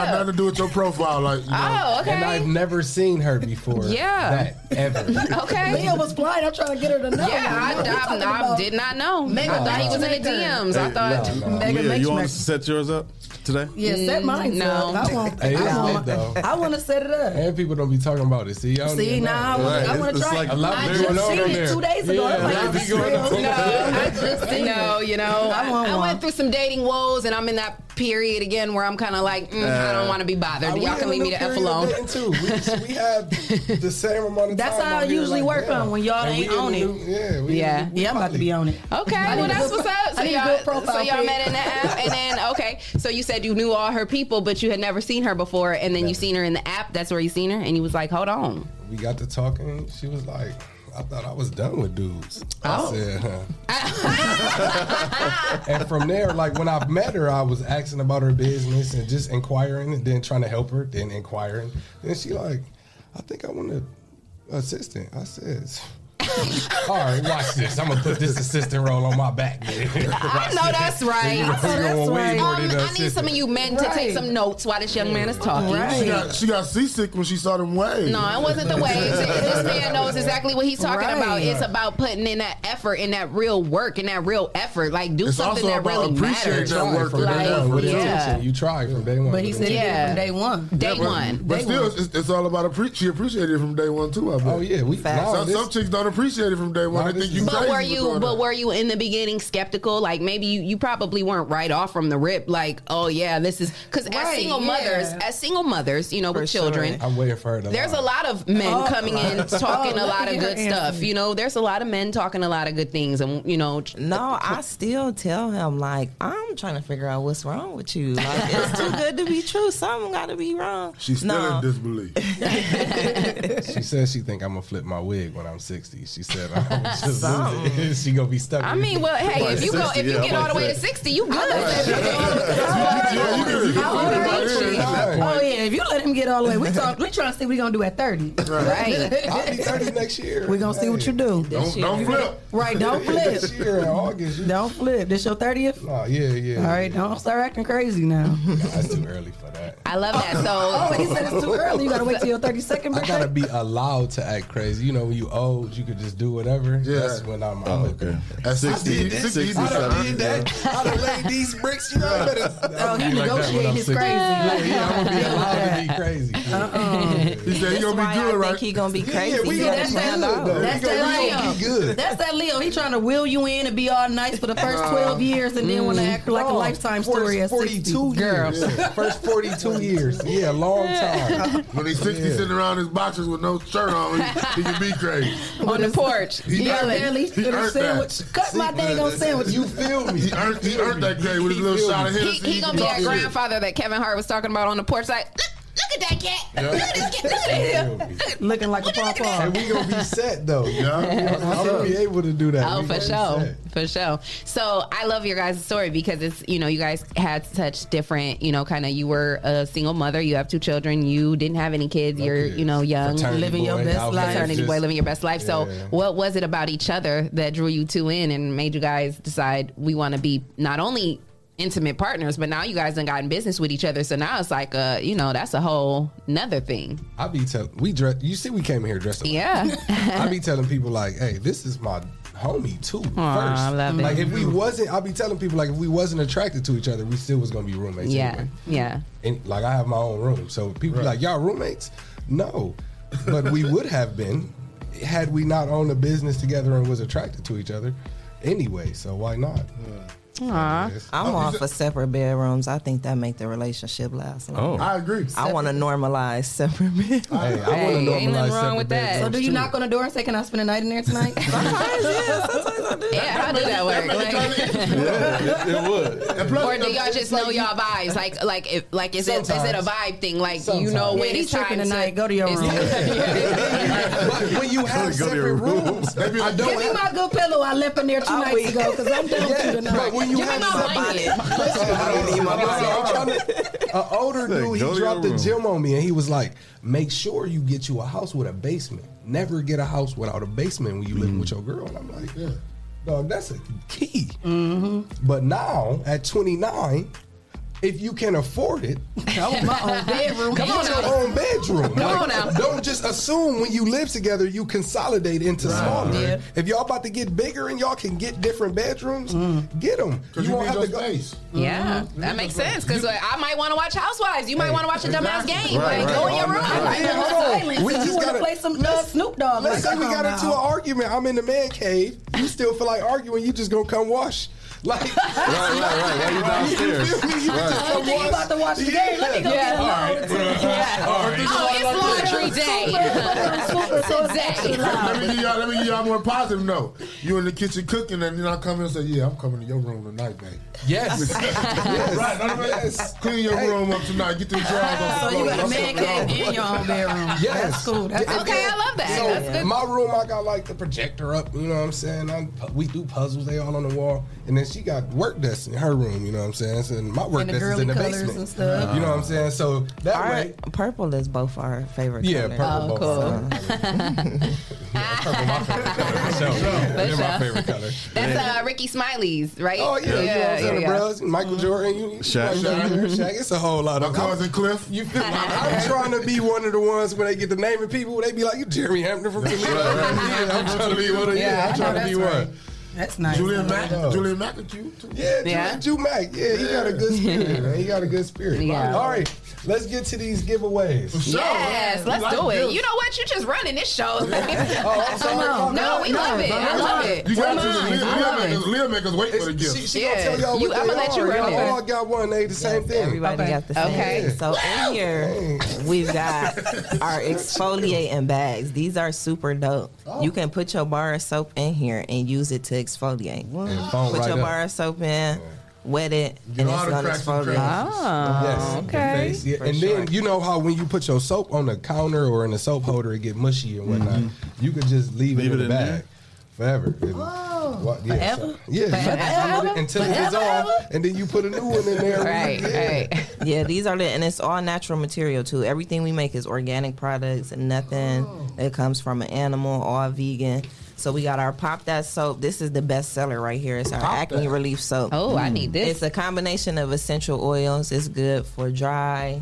That, I it don't got nothing to do with your profile. Like, you know, Oh, okay. And I've never seen her before. Yeah. That ever. Okay. Leah was flying. I'm trying to get her to know. Yeah, I, You know, we I, talking I did not know. Mega I thought he was in the matchmaker. DMs. I thought. No, no. Mega Leah, you want to set yours up today? Yeah, set mm, mine No. up. I want. Hey, I want, though. I want to set it up. And people don't be talking about it. See, y'all See, even now I want, Right, I want to try. like a lot I just seen it two days ago. I'm like, a lot this be going No, I just seen no, you know, I I, want I one. went through some dating woes, and I'm in that period again where I'm kind of like, mm, I don't want to be bothered. Uh, Y'all can leave me new the f alone. dating, Too. We, we have the same amount of That's time how I usually like, work damn. on when y'all And ain't on it. new- Yeah, we Yeah. new Yeah, I'm about to be on it. Okay, I well that's what's up. So I need y'all, good profile so y'all pic. met in the app, and then okay, so you said you knew all her people, but you had never seen her before, and then you seen her in the app. That's where you seen her, and you was like, hold on. We got to talking. She was like, I thought I was done with dudes. I oh. said, huh. and from there, like when I met her, I was asking about her business and just inquiring and then trying to help her, then inquiring. Then she like, I think I want an assistant. I said, all right, watch this. I'm gonna put this assistant role on my back. man. I know that's right. You're gonna- you're gonna way more Um, than an I need assistant. some of you men to take some notes while this young man is talking. She got, she got seasick when she saw them waves. No, it wasn't the waves. this man knows exactly what he's talking Right. about. It's about putting in that effort, in that real work, and that real effort. Like do It's something also that about really appreciating matters. that work from Like, day one yeah. You tried from day one. But he said he did it Yeah. from day one. Day Yeah, but, one. But Day still, one. it's, it's all about appre- she appreciated it from day one too. I bet. Oh yeah, we Facts. nah, Some, some chicks don't appreciate it from day one. Nah, They this think you is- crazy. But were you? But that. were you in the beginning skeptical? Like maybe you, you probably weren't right off from the rip. Like oh yeah, this is because as single yeah. mothers, as single mothers, you know, with sure. children. I'm waiting for her to. There's lie. a lot of men Oh. coming in talking Oh, a lot of good stuff. answer. You know, there's a lot of men talking a lot of good things, and you know, No, uh, I still tell him like I'm trying to figure out what's wrong with you. Like it's too good to be true. Something got to be wrong. She's still no. in disbelief. She says she think I'm gonna flip my wig when I'm 60. She said I'm just lose Something. it. she gonna be stuck. I mean, well, hey, if you go, if you yeah, get all the way to sixty, you good. Good. How old are you? Right here at that Oh yeah, if you let him get all the way, we talk. We trying to see what we gonna do at thirty. Right. I'll be 30 next year. We gonna see what you do. Don't, don't flip. Right, don't flip. This year in August. Don't flip. This your thirtieth. oh yeah, yeah. All right, don't start acting crazy now. That's too early for that. I love that. So, Oh, So he said it's too early. You gotta wait till your thirty second I gotta be allowed to act crazy. You know, when you old, you could just do whatever. Yeah. That's when I'm. I'm Oh, okay. At 60, 60, 60, I done did that. I done laid these bricks. You know, I better. Oh, he I'll be like that when negotiating I'm his crazy. Yeah, yeah, I'm gonna be allowed to be crazy. Uh-uh. He said he That's gonna why be I good, think right? he gonna be Yeah, crazy. we gonna gotta be good, That's we gonna, that gonna Leo. be good. That's that Leo. He trying to will you in and be all nice for the first twelve years, and then want to mm-hmm. act like a lifetime story at 42 sixty. years. First 42 years. Yeah, long time. When he's 60 sitting around his boxers with no shirt on, he, he can be crazy. On the porch, He Yeah, earned- barely he fit a earned sandwich. that. Cut my dang on sandwich. You feel me? He earned, he earned that grade with his little shot of me. he, Hennessy. he gonna be that grandfather that Kevin Hart was talking about on the porch. Like, Look at that cat. Look at this cat. Look at this. Looking like a pawpaw. And we gonna be set though. Yeah. I'm gonna be able to do that. Oh, We for sure, for sure. So I love your guys' story because it's you know you guys had such different you know kind of you were a single mother, you have two children, you didn't have any kids, you're you know young, Fraternity Living your best out here fraternity just- boy, living your best life. So what was it about each other that drew you two in and made you guys decide we want to be not only intimate partners, but now you guys done got in business with each other. So now it's like uh you know that's a whole another thing. I be telling we dress. You see, we came here dressed. Up. Yeah. I be telling people like, "Hey, this is my homie too." first, I love it. like if we wasn't, I be telling people like if we wasn't attracted to each other, we still was gonna be roommates. Yeah, anyway. yeah. And like I have my own room, so people be like, "Y'all roommates?" No, but we would have been had we not owned a business together and was attracted to each other. Anyway, so why not? I'm Oh, all for separate bedrooms. I think that make the relationship last. Oh. I agree. I want to normalize separate bedrooms. Hey, I want to Hey, ain't nothing wrong with that. So do you knock on the door and say, "Can I spend a night in there tonight?" Yeah, how do that work? Like- Yeah, it, it would. or do y'all just know y'all vibes? Like, like, if, like, is it is it a vibe thing? Like, you know Yeah, when he's it's time tripping to tonight. Go to your room. but when you have Go to your separate rooms, I don't Give me my good pillow. I left in there two oh, nights ago because I'm down Yeah, to tonight. But when you Give me have my. Listen, I don't need my blanket. I'm trying to- An older dude, he dropped the room. gym on me, and he was like, "Make sure you get you a house with a basement. Never get a house without a basement when you living with your girl." And I'm like, "Yeah, dog, that's a key." Mm-hmm. But now at 29. If you can afford it, I want my own bedroom. Come on your own bedroom. Come on now. Don't just assume when you live together you consolidate into smaller. Yeah. If y'all about to get bigger and y'all can get different bedrooms, get them. Because you, need your space. Yeah, that makes sense. Because I might want to watch Housewives. You might want to watch a dumbass game. Right, like, right. go in your room. I Like, Yeah, hold on. We just you want to gotta- play some uh, Snoop Dogg? Let's say we got into an argument. I'm in the man cave. You still feel like arguing? You just gonna come wash? Like, Right, right, right. Why you downstairs? You feel me? You Right. just come you think you wash. about to watch the game? Let me go Yeah. get a All load. right. All right. Oh, it's laundry day. Today. Let me give y'all. Let me give y'all a more positive note. You in the kitchen cooking, and then I come in and say, "Yeah, I'm coming to your room tonight, babe." Yes. yes. Right. No, no, no. Yes. Clean your room up tonight. Get them drawers off So you got a man cave in your own bedroom. Yes. That's cool. That's Okay, then- I love that. So That's good. my room, I got like the projector up. You know what I'm saying? I, we do puzzles. They all on the wall, and then she got work desks in her room. You know what I'm saying? So my work And desk is in the basement. and stuff. You know what I'm saying? So that Our, way, purple is both our favorite. yeah, color. purple. Oh, both cool. yeah, purple my favorite color. So, they're my favorite color. That's uh, Rickey Smiley's, right? Oh yeah, you know what I'm saying? yeah. The bros, Michael Jordan, you, you Shaq. Shaq. Shaq. It's a whole lot My of cousin Cliff. You feel me? I'm trying to be one of the ones when they get the naming people, they be like, "You Jeremy Hampton from Toledo." Yeah, I'm trying to be one. Of, yeah, Yeah, I I'm trying to be that's right. one. That's nice. Julian Mack. Oh. Julian Mack at you too. Yeah, Yeah. Drew, Drew Mack. Yeah, he got a good spirit, man. He got a good spirit. Yeah. All right, let's get to these giveaways. Yes, let's Like do it. this. You know what? You just running this show. Oh, I'm sorry. No, no, we love it. I love it. You got to. mine. Leah, I'm Leah, mine. make us, Leah wait for the She, gift. she Yeah. gonna tell y'all You- what I'ma let you are. run Y'all it. all got one. They the same thing. Everybody got the same. Okay. So in here, we've got our exfoliating bags. These are super dope. You oh. can put your bar of soap in here and use it to exfoliate. And Put right your up. bar of soap in, wet it, You and know it's gonna exfoliate. Oh, Yes, okay. face, yeah. And sure. then you know how when you put your soap on the counter or in the soap holder, it get mushy and whatnot. Mm-hmm. You could just leave, Leave it in the bag there? forever. And- what- yeah, Forever? so- yeah, Forever? you- until it gets off, and then you put a new one in there. Right, yeah. right. Yeah, these are the and it's all natural material too. Everything we make is organic products and nothing oh. that comes from an animal, all vegan. So we got our Pop That soap. This is the best seller right here. It's our Pop acne That. relief soap. Oh, I need mm. this. It's a combination of essential oils. It's good for dry,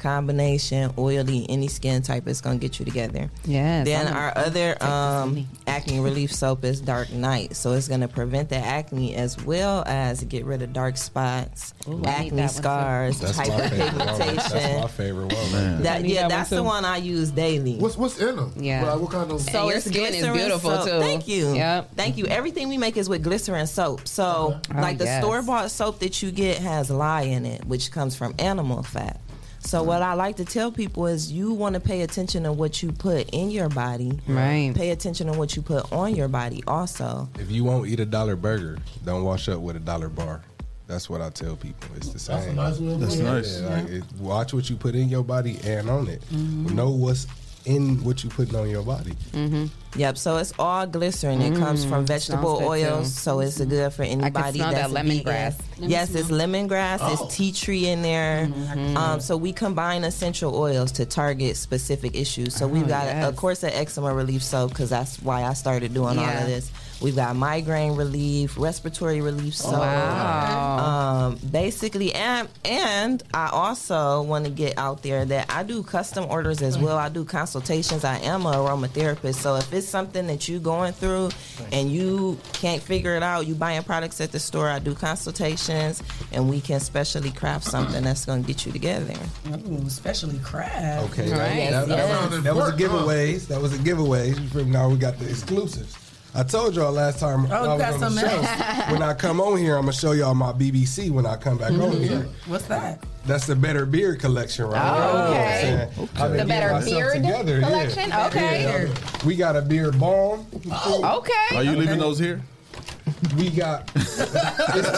combination, oily, any skin type. It's gonna get you together. Yeah. Then I'm our other um, acne relief soap is Dark Night, so it's gonna prevent the acne as well as get rid of dark spots, Ooh, I need that acne scars, That's my favorite one. That's my favorite one. Man. That, yeah, that one, that's the one I use daily. What's what's in them? Yeah. Like, what kind of? So your it's skin is glycerin beautiful, soap. too. Thank you. Yep. Thank you. Everything we make is with glycerin soap. So, Oh, like the yes. store bought soap that you get has lye in it, which comes from animal fat. So, what I like to tell people is you want to pay attention to what you put in your body. Right. Pay attention to what you put on your body also. If you won't eat a dollar burger, don't wash up with a dollar bar. That's what I tell people. It's the same. That's nice way That's nice. Yeah, like it, watch what you put in your body and on it. Mhm. Know what's in what you putting on your body. Mm-hmm. Yep. So it's all glycerin. It comes from Mm, vegetable oils, too. so it's good for anybody smell that's that lemongrass. Let me Yes, it's lemongrass. Oh. It's tea tree in there. Mhm. Um, so we combine essential oils to target specific issues. So we've Oh, got, yes. of course, an eczema relief soap because that's why I started doing all of this. We've got migraine relief, respiratory relief soap. Wow. Um, basically, and and I also want to get out there that I do custom orders as well. I do consultations. I am a aromatherapist, so if it's something that you're going through and you can't figure it out, you buying products at the store. I do consultations, and we can specially craft something that's going to get you together. Ooh, especially craft. Okay, that, that, that was, that was a giveaways. That was a giveaways. You? Now we got the exclusives. I told y'all last time Oh, I was got on the show. when I come on here, I'm gonna show y'all my BBC when I come back on mm-hmm. here. What's that? That's the Better Beard collection, right? Oh, there. okay. You know what I'm saying? I've been The Better myself Beard together, yeah. collection? Okay. Yeah. We got a beard balm. Oh, okay. Are you leaving those here? We got it's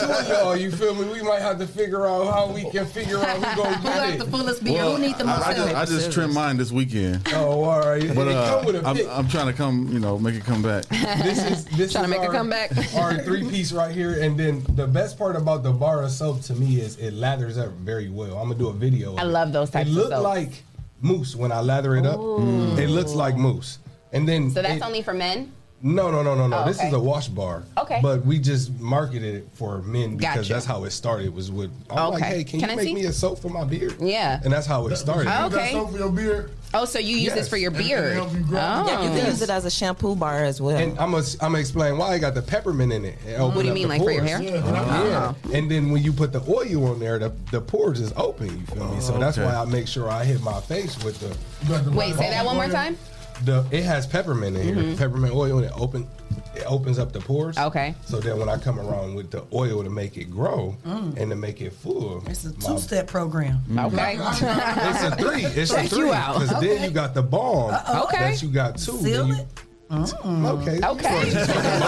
two of y'all. You feel me? We might have to figure out how we can figure out who gonna Who get got it. the fullest beard? Who need the most I, I just, I just trimmed mine this weekend. Oh, all right. But They uh, come with a I'm, pic. I'm trying to come, you know, make it come back. this is this Trying to is make a our, comeback. our three piece right here, and then the best part about the bar of soap to me is it lathers up very well. I'm gonna do a video. Of I it. love those types It of look soaps. like mousse when I lather it up. Ooh. It looks like mousse, and then So that's it- only for men? No, no, no, no, no. Oh, This okay. is a wash bar. Okay. But we just marketed it for men because Gotcha. that's how it started. Was with I'm like, hey, can, Can you I make see? me a soap for my beard? Yeah. And that's how it started. Oh, okay. for your beard. Oh, so you use Yes. this for your And- and beard? help you oh. Yeah, you can use it as a shampoo bar as well. And I'm gonna I'm gonna explain why I got the peppermint in it. It What do you mean, the like for your hair? Yeah. Oh. And then when you put the oil on there, the, the pores is open. You feel me? So that's Okay. why I make sure I hit my face with the. Wait, say that one more time? The it has peppermint in here, Mhm. peppermint oil, and it open it opens up the pores. Okay. So then when I come around with the oil to make it grow Mm. and to make it full, It's a two step program. Okay. it's a three. It's a three. you out. Because then you got the balm Uh-oh. Okay. that you got two. Seal then you, it? Okay. Okay.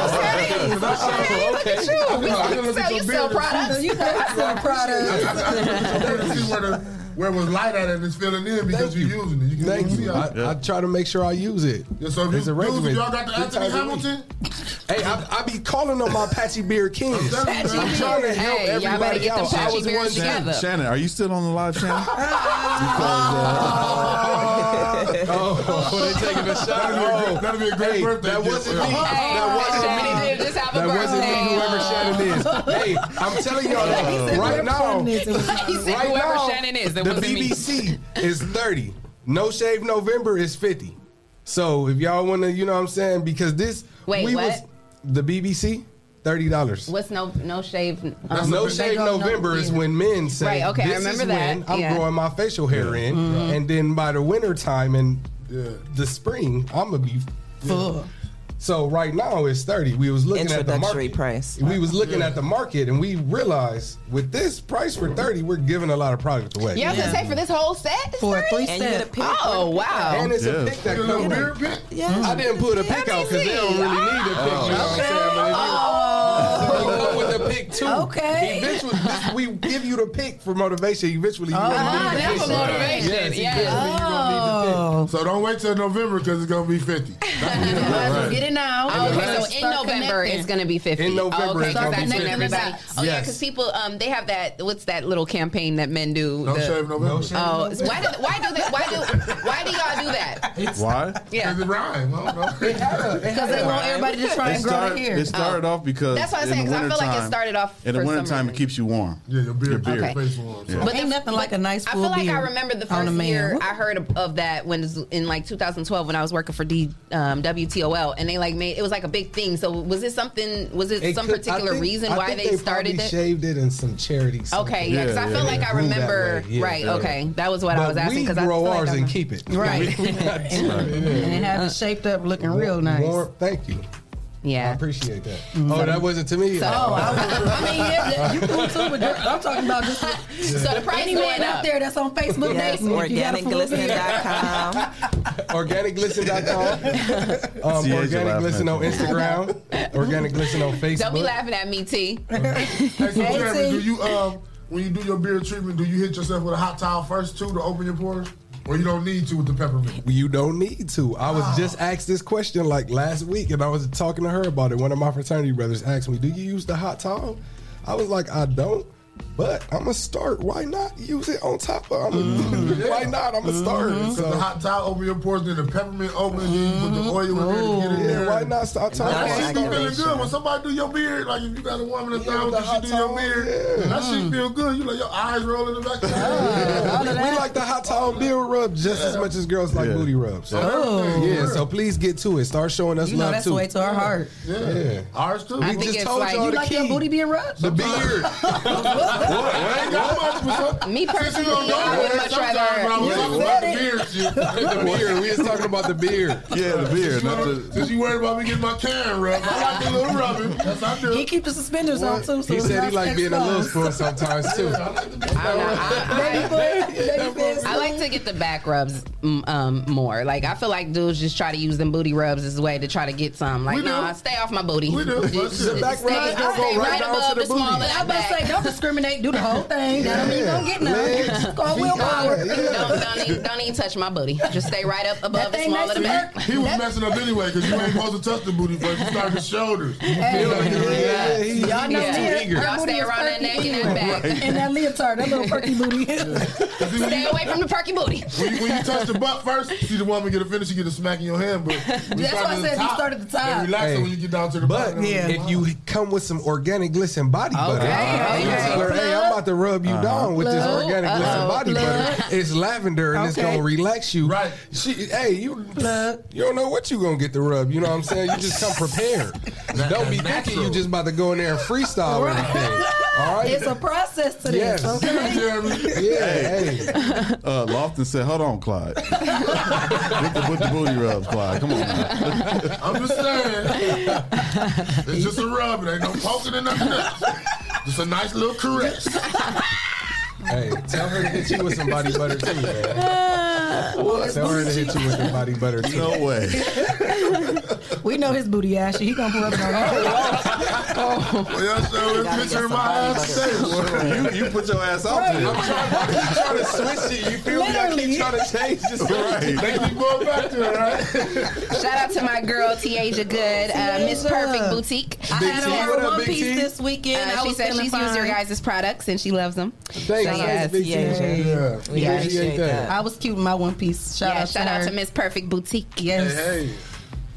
Okay. Look at you. We can sell you sell products. You got some products. I'm trying to see where it was light at and it's filling in because you're using it. You can Thank you. how- I, I try to make sure I use it. Yeah, so if It's you a use it, regimen. y'all got the Anthony times a week. Hamilton? Hey, I, I be calling on my Patchy Beard kids. I'm I'm trying to help Hey, everybody get them out. I was Beards one together. Shannon, Shannon, are you still on the live channel? Oh, they taking a shot. Oh, That'd be a great hey, birthday that wasn't me. Hey, That wasn't Shannon me. Did just have a That wasn't me. birthday. Whoever Shannon is. Hey, I'm telling y'all that right now. He said Right whoever now, Shannon is, it the wasn't me. BBC is 30. No Shave November is 50. So if y'all want to, you know what I'm saying? Because this, Wait, we what? was the BBC, thirty dollars. What's no no shave? Um, no shave November is when men say, Right, okay, I remember is that." When I'm yeah. growing my facial hair in, Mhm. and then by the winter time and the spring, I'm gonna be full. So right now it's thirty. We was looking at the Introductory market. price. We was uh-huh. looking at the market, and we realized with this price for thirty, we're giving a lot of product away. Yeah, I was gonna say for this whole set. For a three And you get a step. pick. Oh wow! And it's a pick that Your little comes. beard? Yeah. I didn't put a pick out because they don't really need a pick. You know what I'm oh. saying? But the pick too. Okay. Eventually, this, we give you the pick for motivation. Eventually, you're gonna Ah, need the that's pick. for motivation, Yes, yes. you're gonna need the pick. Oh. So don't wait till November because it's gonna be fifty. Get it now. Oh, okay, so in November connecting. it's gonna be fifty. In November, oh, okay, it's gonna 'cause be that's when 50. everybody. Oh yeah, because people um they have that. What's that little campaign that men do? No The- shave November. Oh, so why do why do that? Why do why do y'all do that? Why? Yeah. Because it rhyme. I don't know. Because they want everybody to try It, and grow start, their hair. it started off because That's what I'm in saying, the 'cause I feel like it wintertime- started off in the wintertime. It keeps you warm. Yeah, your beard, Your your beard. face warm. So. Yeah. But Ain't the- nothing like a nice I feel like I remember the first man. year I heard of, of that when it's in like 2012 when I was working for D um, WTOL and they like made it was like a big thing. So was it something? Was it, It some could- particular think- reason I why think they, started it? Shaved it in some charity. Okay, yeah, because I Yeah, feel yeah. like I remember. yeah. right, Yeah. okay, that was what I was asking. Because I grow feel ours and keep it. Right. We not doing it. And it has it shaped up looking real nice. Thank you. Yeah. I appreciate that. Oh, that wasn't to me. So- Oh, I, was, I mean, yeah, you cool too, but I'm talking about just So the price anyone went out there that's on Facebook Yes, dating. if you got a organicglisten.com. Organicglisten.com. Um, See, organic Glisten on. Instagram. Organic Glisten on Facebook. Don't be laughing at me, T. Hey, so Hey, Jeremy, T. do you um when you do your beard treatment, do you hit yourself with a hot towel first too to open your pores, or you don't need to with the peppermint? You don't need to. I was oh. just asked this question like last week, and I was talking to her about it. One of my fraternity brothers asked me, "Do you use the hot towel?" I was like, "I don't." But I'm gonna start. Why not use it on top of? I'm gonna, mm-hmm. Why not? I'm gonna mm-hmm. start. Because So, the hot towel over your pores, then the peppermint open, then you put the mm-hmm. oil in there to get in yeah, there. why not start That talking? shit be feeling activation. good when somebody do your beard. Like if you got a woman that's Yeah, down with you, she do your towel, beard. yeah. That shit hmm. feel good. You like your eyes roll in the back. of your head. we like the hot towel beard rub just as much as girls like Yeah. booty rubs. So, Oh. oh. yeah, so please get to it. Start showing us You know love that's too. the way to our heart. Yeah. Yeah. Ours too. I We think just it's told like- y'all You like key. your booty being rubbed? The beard. I ain't got much, but some- Me Since you personally, don't know I would that, much sometimes when rather. talking about the beard shit. the beard. We was talking about the beard. Yeah, the beard, not the. Since you worried about me getting my can rubbed, I like the little rubbing. That's what I do. He keep the suspenders on too. So He said he not like being a little exposed. spoon sometimes too. I like the beard. I, don't know, I, Baby foot, baby foot. I, I like to get the back rubs um, more. Like I feel like dudes just try to use them booty rubs as a way to try to get some. Like, We do. nah, stay off my booty. We do. Just- The back stay- rub is go stay right above the the small booty. I was about to say, don't discriminate. Do the whole thing. That don't mean you don't get Legs, none. It's called willpower. yeah. Don't, don't, even, don't even touch my booty. Just stay right up above the small of the back. He was messing up anyway because you ain't supposed to touch the booty first. You start the shoulders. You Hey, feel like you're Yeah, he- Y'all know Yeah. Leah, her Y'all stay is around that neck and that anyway. back. And that leotard, that little perky booty. Stay away from the perky booty. When you, when you touch the butt first, see the woman get a finish, you get a smack in your hand. But That's why I at said you start at the top. Relax Hey. when you get down to the butt. But. Yeah. if you come with some organic glisten body butter, Okay, you okay. tell her, "Hey, I'm about to rub you down with this Plug. organic glisten Uh-oh. body butter. It's lavender and it's gonna relax you." Right. She, hey, you, Plug. you don't know what you gonna get to rub. You know what I'm saying? You just come prepared. don't be thinking you just about to go in there and freestyle or anything. All right. It's a process to this. Yes. Okay. Jeremy. yeah. Hey. Uh, Lofton said, "Hold on, Clyde. Get the, with the booty rubs, Clyde. Come on." Man. I'm just saying. It's just a rub. It ain't no poking or nothing else. Just a nice little caress. Hey, tell her to hit you with some body butter too, man. Tell her to hit you with some body butter too. No way. We know his booty ashy. He gonna rub it on you. Well, y'all show this picture of my ass today. You, you put your ass out Right. there. I'm trying, I keep trying to switch it. You feel me? I keep trying to change this. Right. They keep going back to it, right? Shout out to my girl Tiaja Good, uh, Miss Perfect Boutique. I had T, on what up, one piece T? this weekend. Uh, she said feeling she's used your guys' products and she loves them. Thanks, So, thanks, yes, Big yes. Yeah. Yeah, Appreciate that. I was cute in my one piece. Shout yeah, out shout to out her. to Miss Perfect Boutique. Yes. Hey, hey.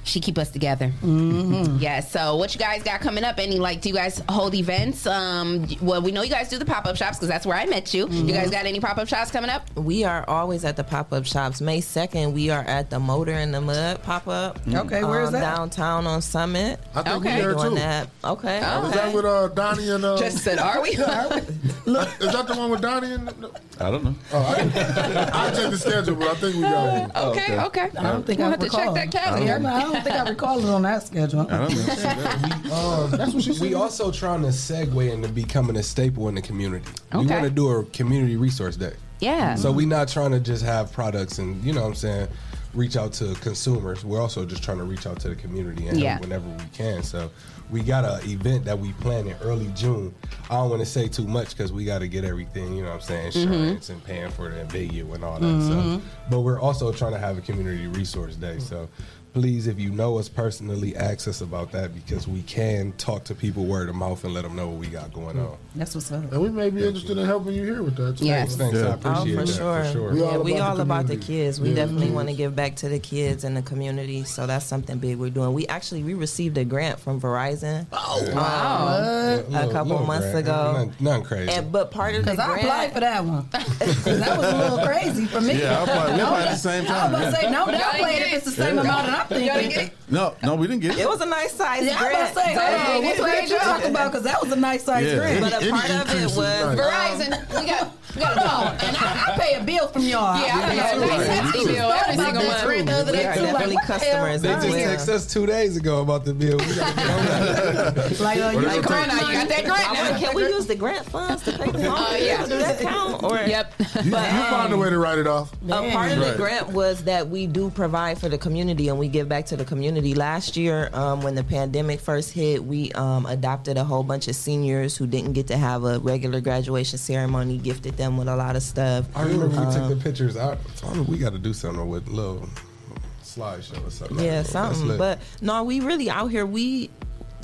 She keep us together. Mm-hmm. Yeah. So what you guys got coming up? Any like? Do you guys hold events? Um. Well, we know you guys do the pop up shops because that's where I met you. You guys got any pop up shops coming up? We are always at the pop up shops. May 2nd, we are at the Motor in the Mud pop up. Okay, where is that? Downtown on Summit. I think Okay. we there Doing too. that. Okay. Oh. Is that with uh, Donnie and uh? Just said, are we? Look, is that the one with Donnie and? I don't know. Oh, I didn't. I checked the schedule, but I think we got it. okay. Okay. I don't think We'll I have to recall. check that calendar. Yeah, no, I don't think I recall it on that schedule. I don't know. Um, That's what she said. we also trying to segue into becoming a staple in the community. We Okay. want to do a community resource day. Yeah. So we not trying to just have products and you know what I'm saying reach out to consumers. We're also just trying to reach out to the community and Yeah. whenever we can. So we got a event that we plan in early June. I don't want to say too much because we got to get everything, you know what I'm saying, Mm-hmm. insurance and paying for the venue and all that stuff. But we're also trying to have a community resource day. So please, if you know us personally, ask us about that because we can talk to people word of mouth and let them know what we got going on. That's what's up. And we may be interested in helping you here with that. Too. Yes. Thanks, I Yeah. appreciate oh, for that sure. for sure. We Yeah, all we about all the about the kids. We Yeah. definitely want to give back to the kids and the community. So that's something big we're doing. We actually we received a grant from Verizon. Oh wow. Um, a couple months ago. Nothing, nothing crazy. And but part of the Because I grant, applied for that one. that was a little crazy for me. Yeah, I applied- we applied at the same I was time, about to say, no, Y'all downplay it if it's the same amount that I'm Y'all didn't thinking. No, no, we didn't get it. it was a nice size Yeah, I was grant. about to say, hold Hey, on, this what way you you talking about? Because that was a nice size Yeah. grant. But a part of it was nice. Verizon. We got got a dog, and I, I pay a bill from y'all. Yeah, I pay a Right. nice hefty Me too. bill every single this month. the other We day, are too. Like, definitely what the hell? customers. They just texted us two days ago about the bill. We gotta get on that. Like, uh, you Or should they'll call take- now. You got that grant now. can we use the grant funds to pay the loan? Uh, yeah. Do that count? Or Yep. You, you find a way to write it off. A part of the grant was that we do provide for the community and we give back to the community. Last year, um, when the pandemic first hit, we um, adopted a whole bunch of seniors who didn't get to have a regular graduation ceremony, gifted them with a lot of stuff. I remember we took Um, the pictures. I told we got to do something with little slideshow or something. Yeah, That's something. But no, we really out here. We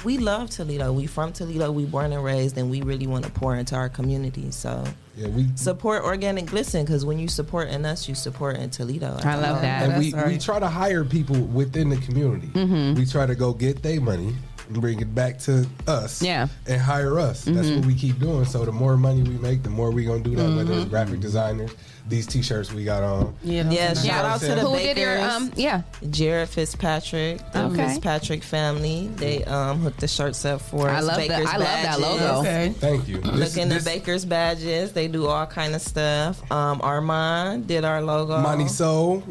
we love Toledo. We from Toledo. We born and raised, and we really want to pour into our community. So yeah, we support organic glisten because when you support in us, you support in Toledo. I love that. and we, That's we try to hire people within the community. Mhm. We try to go get their money and bring it back to us. Yeah. And hire us. That's Mhm. what we keep doing. So the more money we make, the more we gonna do that. Whether Mm-hmm. it's graphic designers, these t-shirts we got on. Yeah, shout out to the Who bakers. did your, um, yeah. Jared Fitzpatrick, the Okay. Fitzpatrick family. They um hooked the shirts up for I us. love that- Bakers I love that badges. logo. Okay. Thank you. This- Looking this- the bakers badges. They do all kind of stuff. Um, Armand did our logo. Money Soul,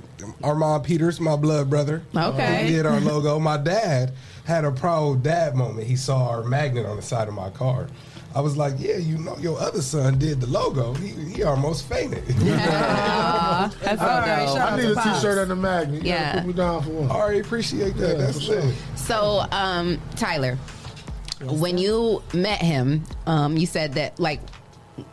Armand Peters, my blood brother. Okay. He did our logo. My dad had a proud dad moment. He saw our magnet on the side of my car. I was like, yeah, you know, your other son did the logo. He, he almost fainted. Yeah. That's so All right, dope. I need a t-shirt and a magnet. You Yeah. gotta put me down for one. All right, appreciate that. Yeah, That's for sure. lit. So, um, Tyler, when you met him, um, you said that like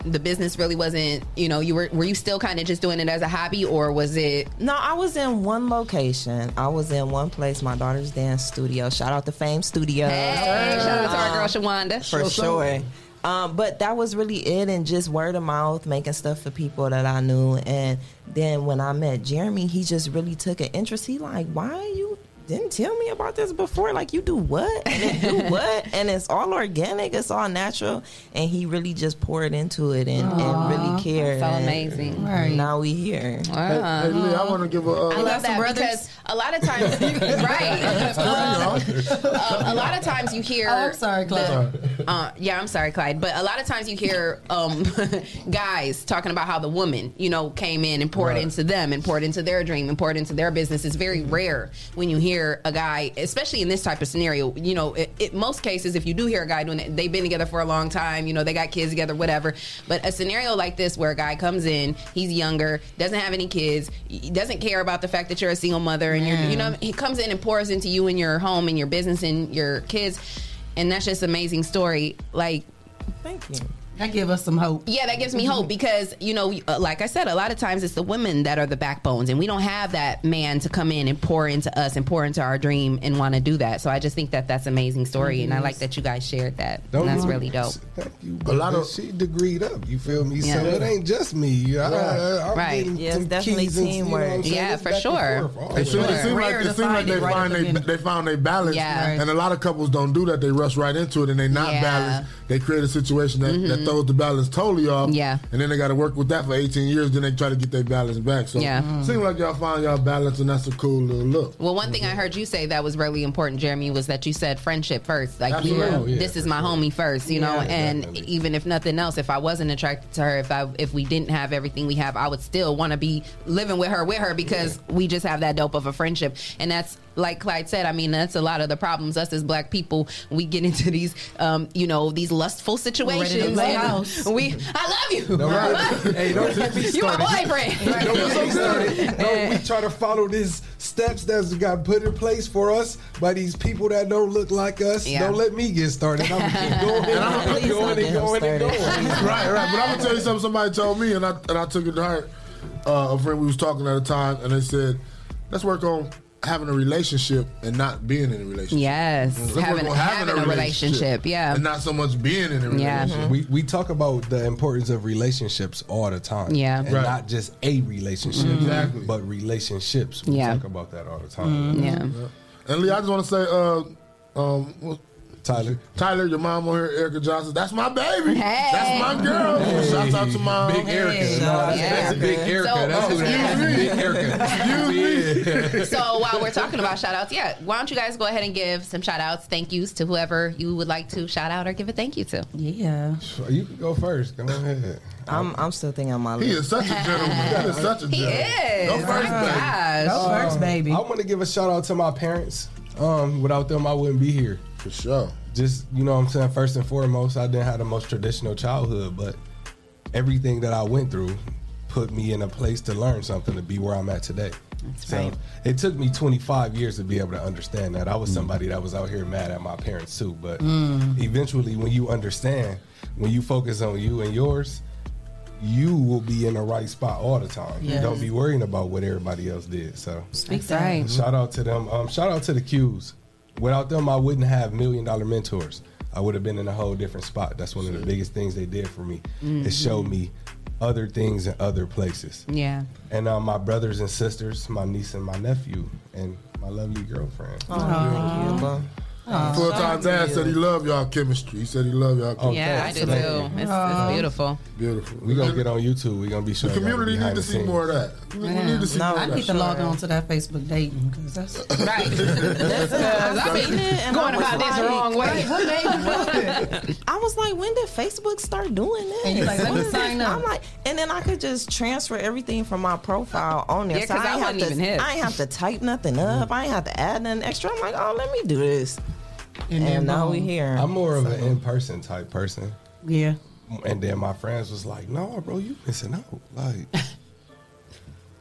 the business really wasn't. You know, you were were you still kind of just doing it as a hobby, or was it? No, I was in one location. I was in one place, my daughter's dance studio. Shout out to Fame Studios. Hey, shout out to our girl Shawanda. For sure. Um, but that was really it, and just word of mouth, making stuff for people that I knew. And then when I met Jeremy, he just really took an interest. He like, why are you didn't tell me about this before? Like, you do what? And do what? And it's all organic, it's all natural. And he really just poured into it and, and really cared. that's so And amazing. Right. Now we here. Hey, hey, Lee, I want to give a. Uh, I love that because a lot of times, right? Um, um, a lot of times you hear. Oh, I'm sorry, Clyde. the- uh, yeah, I'm sorry, Clyde. But a lot of times you hear um, guys talking about how the woman, you know, came in and poured Right. into them and poured into their dream and poured into their business. It's very rare when you hear a guy, especially in this type of scenario. You know, it, it, most cases, if you do hear a guy doing it, they've been together for a long time. You know, they got kids together, whatever. But a scenario like this, where a guy comes in, he's younger, doesn't have any kids, doesn't care about the fact that you're a single mother, and you're, you know, he comes in and pours into you and your home and your business and your kids, and that's just an amazing story. Like, thank you. That give us some hope. Yeah, that gives me hope because you know, uh, like I said, a lot of times it's the women that are the backbones, and we don't have that man to come in and pour into us and pour into our dream and want to do that. So I just think that that's an amazing story, and I like that you guys shared that. and that's really dope. Thank you. A lot of she degreed up. You feel me? Yeah. So it ain't just me. I, I, Right. Yeah, it's definitely keys and, you know teamwork. Yeah, for sure. forth all It seems, it seems like, it seems like they find they, they found their balance, Yeah. and a lot of couples don't do that. They rush right into it, and they not Yeah. balanced. They create a situation that, that Mhm. Throws the balance totally off. Yeah. and then they got to work with that for 18 years. Then they try to get their balance back. So Yeah. it seems like y'all find y'all balance, and that's a cool little look. Well, one thing I heard you say that was really important, Jeremy, was that you said friendship first. Like, you Absolutely. know, Oh, yeah, this is my homie first, you know. Yeah, and even if nothing else, if I wasn't attracted to her, if I if we didn't have everything we have, I would still want to be living with her with her because we just have that dope of a friendship. And that's like Clyde said. I mean, that's a lot of the problems. Us as black people, we get into these, um, you know, these lustful situations. lay and house. We, I love you. No, right. hey, don't get me You my started. boyfriend. Right, don't get me started. No, we try to follow these steps that's got put in place for us by these people that don't look like us. Yeah. Don't let me get started. I'm gonna keep going And I'm- and Please going and get him going and going. right, right. But I'm gonna tell you something. Somebody told me, and I and I took it to heart. Uh, a friend we was talking at the time, and they said, "Let's work on having a relationship and not being in a relationship." Yes, Let's having having a relationship. Yeah, and not so much being in a Yeah. relationship. We we talk about the importance of relationships all the time. Yeah. and Right. not just a relationship, Mhm. Exactly. but relationships. We Yeah. talk about that all the time. Yeah. And Lee, I just want to say, uh, um, well, Tyler. Tyler, your mom on here, Erica Johnson. That's my baby. Hey. That's my girl. Hey. Shouts out to mom. Big Erica. No, that's, that's Big Erica. So- that's who that is. Big Erica. Excuse me. so while we're talking about shout outs, yeah, why don't you guys go ahead and give some shout outs, thank yous to whoever you would like to shout out or give a thank you to. Yeah. You can go first. Go ahead. I'm I'm still thinking on my list. He is such a gentleman. That is such a He gentleman. is. Go first, Oh baby. gosh. Go first, baby. I want to give a shout out to my parents. Um, without them, I wouldn't be here. For sure. Just you know, what I'm saying first and foremost, I didn't have the most traditional childhood, but everything that I went through put me in a place to learn something to be where I'm at today. so right. it took me 25 years to be able to understand that. I was somebody that was out here mad at my parents too, but Mm. eventually, when you understand, when you focus on you and yours, you will be in the right spot all the time. Yes. don't be worrying about what everybody else did. So Speak right. Shout out to them. Um, shout out to the Qs. Without them, I wouldn't have million dollar mentors. I would have been in a whole different spot. That's one of the biggest things they did for me. Mhm. It showed me other things in other places. Yeah. And uh, my brothers and sisters, my niece and my nephew, and my lovely girlfriend. Oh, thank Oh. you, bro. Full time dad said he loved y'all chemistry. He said he loved y'all oh, chemistry. Yeah, I do too. It's, it's uh, beautiful. Beautiful. We gonna get on YouTube. We gonna be The showing y'all community behind need to see more of that. We, we need to see No, more I of need that. to log on to that Facebook dating because that's Right. I've been and going I was about this the wrong way. Right, made you? I was like, when did Facebook start doing this? And you like, let me sign up. I'm like, and then I could just transfer everything from my profile on there. Yeah, so 'cause I ain't have wasn't to, even hip. I ain't have to type nothing up. I ain't have to add nothing extra. I'm like, oh, let me do this. And, then now boom. we um, here. I'm more of an in person type person. yeah. And then my friends was like, "No, bro, you missing out." Like,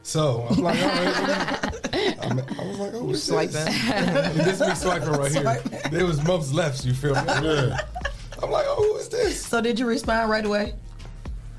so I'm like, all right. I'm, I was like, "Oh, what's Swiping. this?" this me swiping right here. There was most lefts. You feel me? Yeah. I'm like, "Oh, who is this?" So did you respond right away?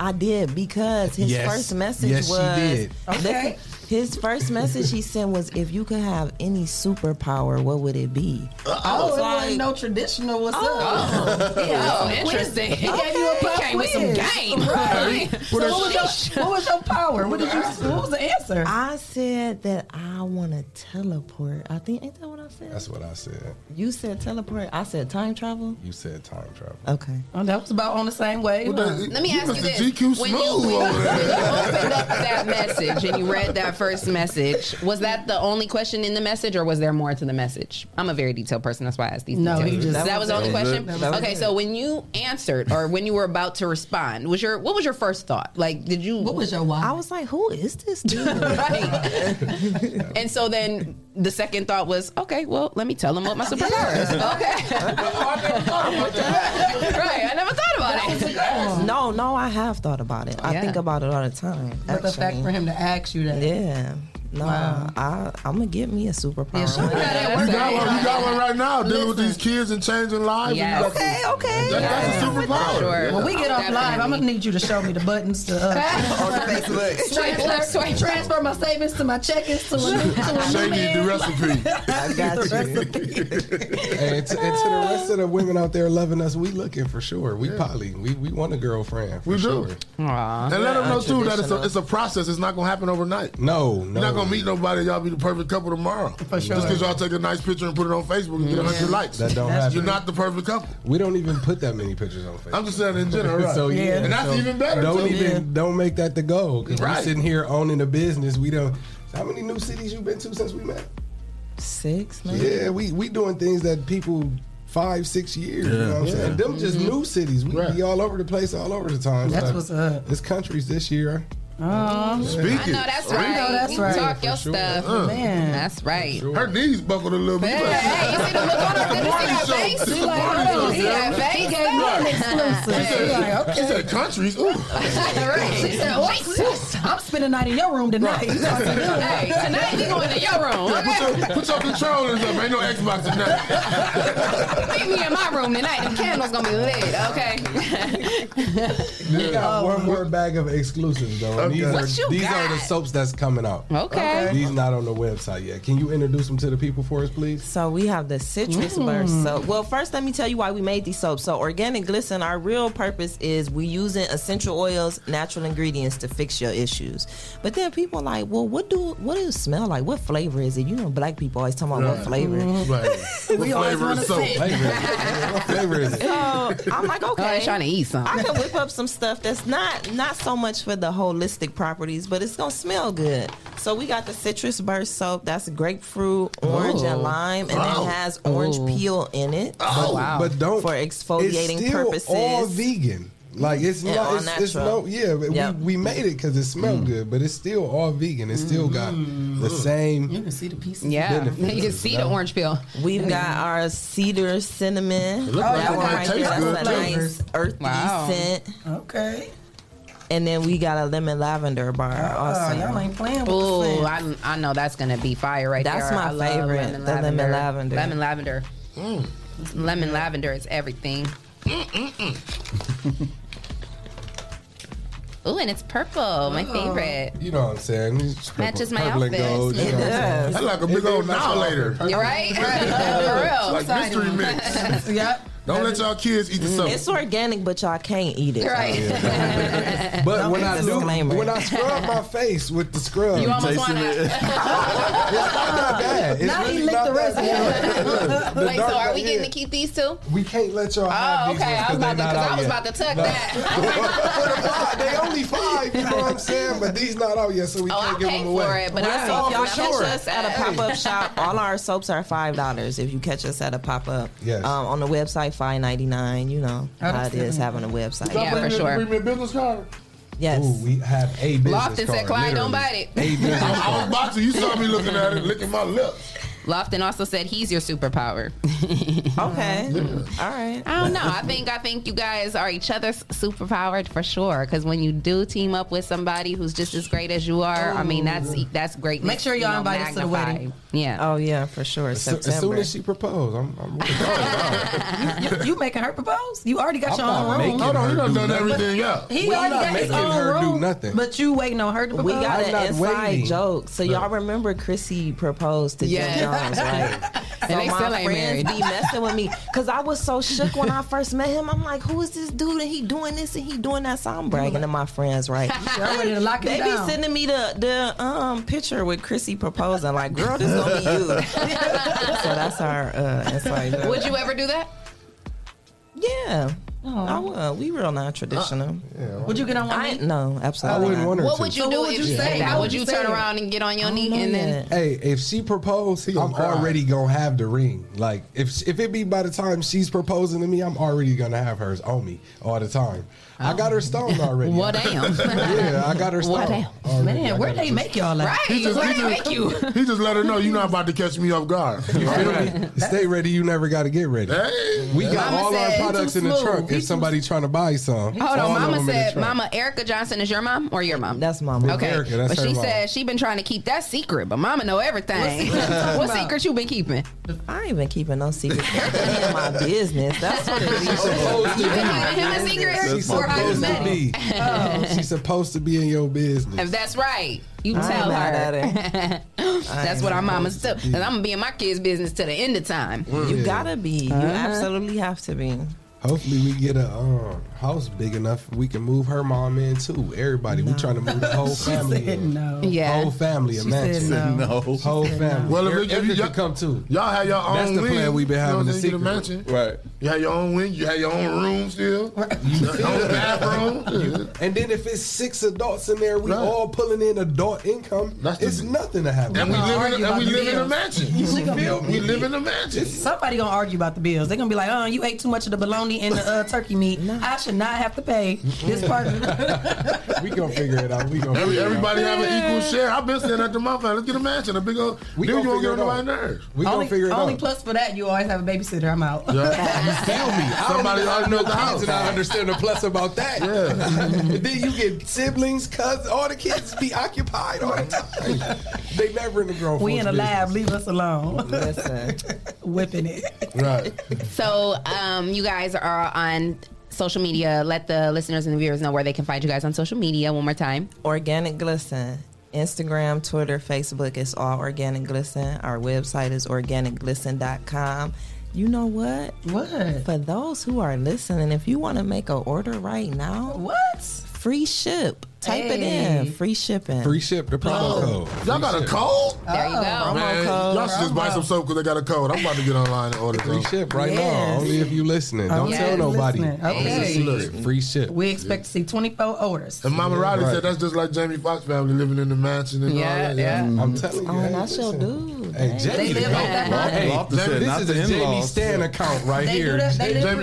I did because his Yes. first message Yes, she was did. Okay. His first message he sent was, "If you could have any superpower, what would it be?" Oh, was it like- no traditional. What's Oh. up? Oh, some oh, interesting. He Okay. gave you a He pop came with some game. Right. Right. So what was, your, what was your power? What did you? What was the answer? I said that I want to teleport. I think ain't that what I said? That's what I said. You said teleport. I said time travel. You said time travel. Okay. Oh, that was about on the same way. Well, huh? Let me you ask you have this: GQ when you, when, when you opened up that message and you read that first message, was that the only question in the message, or was there more to the message? I'm a very detailed person, that's why I asked these. No, details. he just- that, That was was the only it. question. Okay, it. so when you answered, or when you were about to respond, was your what was your first thought? Like, did you? What was your why? I was like, "Who is this dude?" right. and so then the second thought was, okay, well, let me tell him what my superpower is. Okay. right. I never thought about it. no, no, I have thought about it. I Yeah. think about it all the time. But the fact for him to ask you that. Yeah. No, Wow. I, I'm gonna get me a superpower. Yeah, show me You got one. You got one right now. Dealing with these kids and changing lives. Yes. You Okay, okay. That, that's a superpower. Sure. When we get off live, I'm gonna need you to show me the buttons to uh, Swipe left, swipe transfer my savings to my checkings to a new, to a Shay new the recipe. I got you. and, to, and to the rest of the women out there loving us, we looking for sure. We poly. We we want a girlfriend. For We do. sure. Aw. And let them know too that it's a, it's a process. It's not gonna happen overnight. No, no. You're not gonna meet nobody. Y'all be the perfect couple tomorrow. For sure. Just because y'all take a nice picture and put it on Facebook and get a hundred likes. That don't That's happen. You're not the perfect couple. We don't even put that many pictures on Facebook. I'm just saying in general, right? So yeah, Yeah. And that's so even better, Don't too. even Yeah. don't make that the goal because Right. we're sitting here owning a business. We don't. How many new cities you been to since we met? Six, maybe. Yeah, we we doing things that people five six years. You know what I'm saying? Them just mm-hmm. new cities. We Right. be all over the place, all over the time. That's So, what's up. It's countries this year. Oh, Speaking. I know that's I right. know that's You right. Talk your sure. stuff. Uh. man. That's right. Her knees buckled a little bit. Hey, hey, you see the look on her the morning face? show. You see It's that the face? morning show. See that Sarah. face? He gave me an exclusive. She She like, said, she said countries. Ooh. Right. She said, "Oh, I'm spending the night in your room tonight. You talking. Hey, tonight we going to your room. Put your, put your controllers up. Ain't no Xbox tonight. Meet me in my room tonight. The candle's gonna be lit. Okay. you got one more bag of exclusives though. And Okay. These are What you these are the soaps that's coming out. Okay. These not on the website yet. Can you introduce them to the people for us, please? So we have the citrus mm. burst soap. Well, first let me tell you why we made these soaps. So organic glisten, our real purpose is we using essential oils, natural ingredients to fix your issues. But then people are like, well, what do what does it smell like? What flavor is it? You know, black people always talking about what flavor. Right. What We always flavor wanna is soap? Flavor. what flavor is it? So I'm like, okay, I'm trying to eat something. I can whip up some stuff that's not not so much for the holistic properties, but it's gonna smell good. So we got the citrus burst soap. That's grapefruit, orange, Oh. and lime, and Oh. it has orange Ooh. peel in it. Oh, but, but don't for exfoliating it's still purposes. All vegan. Like it's Yeah, not. It's, it's no. Yeah, Yep. we, we made it because it smelled mm. good, but it's still all vegan. It still got the mm. same. You can see the pieces. Yeah, benefits, you can see you the orange peel. We've got our cedar cinnamon. It look like that it one right taste there. good, That's a nice earthy Wow. scent. Okay. And then we got a lemon lavender bar. Uh, uh, also. y'all ain't playing with Ooh, the I, I know that's gonna be fire right That's there. That's my I favorite, lemon the lemon lavender. lavender. Lemon lavender. Mm. Lemon lavender is everything. Ooh, and it's purple, my favorite. You know what I'm saying? Purple- Matches my outfit. gold, you It know what I'm does. That's like a big old It matches now oh. later. outfit. You're right. For real. Like mystery mix. yep. Don't let y'all kids eat the soap. It's organic, but y'all can't eat it. Right. But when I do, Disclaimer. when I scrub my face with the scrub, You almost wanna. it. it's not that bad. It's Now he really licked not the rest that of bad. The Wait, so are we yeah. getting to keep these two? We can't let y'all Oh, have these okay. I was ones about to, because because I was about to tuck No. that. For the five, they only five, you know what I'm saying? But these not out yet, so we Oh, can't I give them away. for it, but I saw if y'all for catch us at a pop up shop, all our soaps are five dollars. If you catch us at a pop up, Yes. um, on the website five ninety nine. You know Oh, how that's it is good. having a website. Yeah, for sure. Bring me a business card. Yes. Ooh, we have a business Lofton card. said, Clyde, don't literally. bite it. A business I, I was card. about to. You saw me looking at it, licking my lips. Lofton also said he's your superpower. Okay. All right. I don't know. I think I think you guys are each other's superpowered for sure. Because when you do team up with somebody who's just as great as you are, I mean that's that's great. Make sure y'all invite us to the wedding. Yeah. Oh yeah, for sure. As, soo- September. as soon as she proposed, I'm, I'm really you, you making her propose? You already got I'm your own room. making Hold on, her you done do done everything else. He We're already not got his making own her do room. nothing. But you waiting on her to propose. we got I'm an inside waiting. joke. So y'all remember Chrissy proposed to Yeah. Jim Right? And So they my still ain't friends married. be messing with me because I was so shook when I first met him. I'm like, who is this dude? And he doing this and he doing that. So I'm bragging to my friends, right? Y'all ready to lock him They down. be sending me the the um picture with Chrissy proposing. Like, girl, this gonna be you. so that's our uh, inside joke. Would you ever do that? Yeah, Oh. I would. We real non traditional. Uh, yeah, Would you get on one I knee? no, I absolutely. wouldn't not. want her What to. would you So do what would if you she say? that? How Would would you you turn it? around and get on your knee and then? Hey, if she proposed, gonna I'm cry. already gonna have the ring. Like if if it be by the time she's proposing to me, I'm already gonna have hers on me all the time. I oh. got her stoned already. Well, damn. yeah, I got her Well, stoned. damn. already. I Man, where got her they just- make y'all at? Right? He just, Where he, they make you? he just let her know you're not about to catch me off guard. You feel me? Stay ready. You never got to get ready. Hey, We got Mama all our said, products in the smooth. Trunk. He If too somebody trying to buy some, Hold on, Mama them in the said. Mama Erica Johnson is your mom or your mom? That's mama. Okay, Erica, that's but her she mom. said she been trying to keep that secret, but Mama know everything. what about? secret you been keeping? I ain't been keeping no secrets. That's in my business. That's what it is. supposed to You been be. keeping him a secret She's for how supposed met to him? be. Oh. She's supposed to be in your business. If that's right, you I tell her. at that's what our mamas do. And I'm gonna be in my kids' business to the end of time. You gotta be. You Uh-huh. absolutely have to be. Hopefully, we get a um, house big enough we can move her mom in too. Everybody, we trying to move the whole family. said in. no. Yeah. whole family. She Imagine said no. No. whole family. Well, if Well, it- if, if you- could come too. Y'all have your own That's the wing. plan we've been You know having what the I'm? You secret. mansion. Right. You have your own wing. You have your own room still. your own bathroom. And then if it's six adults in there, we Right. all pulling in adult income. That's the- it's nothing to happen. And we live argue in, and we live in a mansion. You feel We live in a mansion. Somebody gonna argue about the bills. They're gonna be like, "Oh, you ate too much of the bologna and the uh, turkey meat. I should not have to pay this part." we gonna figure it out. We gonna Every, figure it out. everybody have an equal share. I've been saying that to my family. Let's get a mansion. A big old. We then gonna you won't figure get it on out. nobody's nerves. We only gonna figure it only out. Only plus for that, you always have a babysitter. I'm out. Yeah. You feel me? Somebody already know knows the house. and I understand the plus about that. and then you get siblings, cousins, all the kids be occupied all the time. they never in the grown We in a lab. Leave us alone. Listen. Whipping it. Right. So, um, you guys are on social media. Let the listeners and the viewers know where they can find you guys on social media one more time. Organic Glisten. Instagram, Twitter, Facebook, it's all Organic Glisten. Our website is organicglisten.com. You know what? What? For those who are listening, if you want to make an order right now, what? Free ship Type hey. it in. Free shipping. Free ship. The promo oh. code. Y'all got a code? There you go. Promo code. Y'all should just buy some soap because they got a code. I'm about to get online and order Free ship right yes. now. Only if you listening. Don't tell nobody. Listening. Okay. okay. Free ship. We expect yeah. to see 24 orders. And Mama yeah, Riley right. said that's just like Jamie Foxx family living in the mansion and yeah, all that. Yeah, yeah. I'm oh, telling you. Oh, that's your dude. Hey, Jamie. They live off that money. This is a Jamie Stan account right here.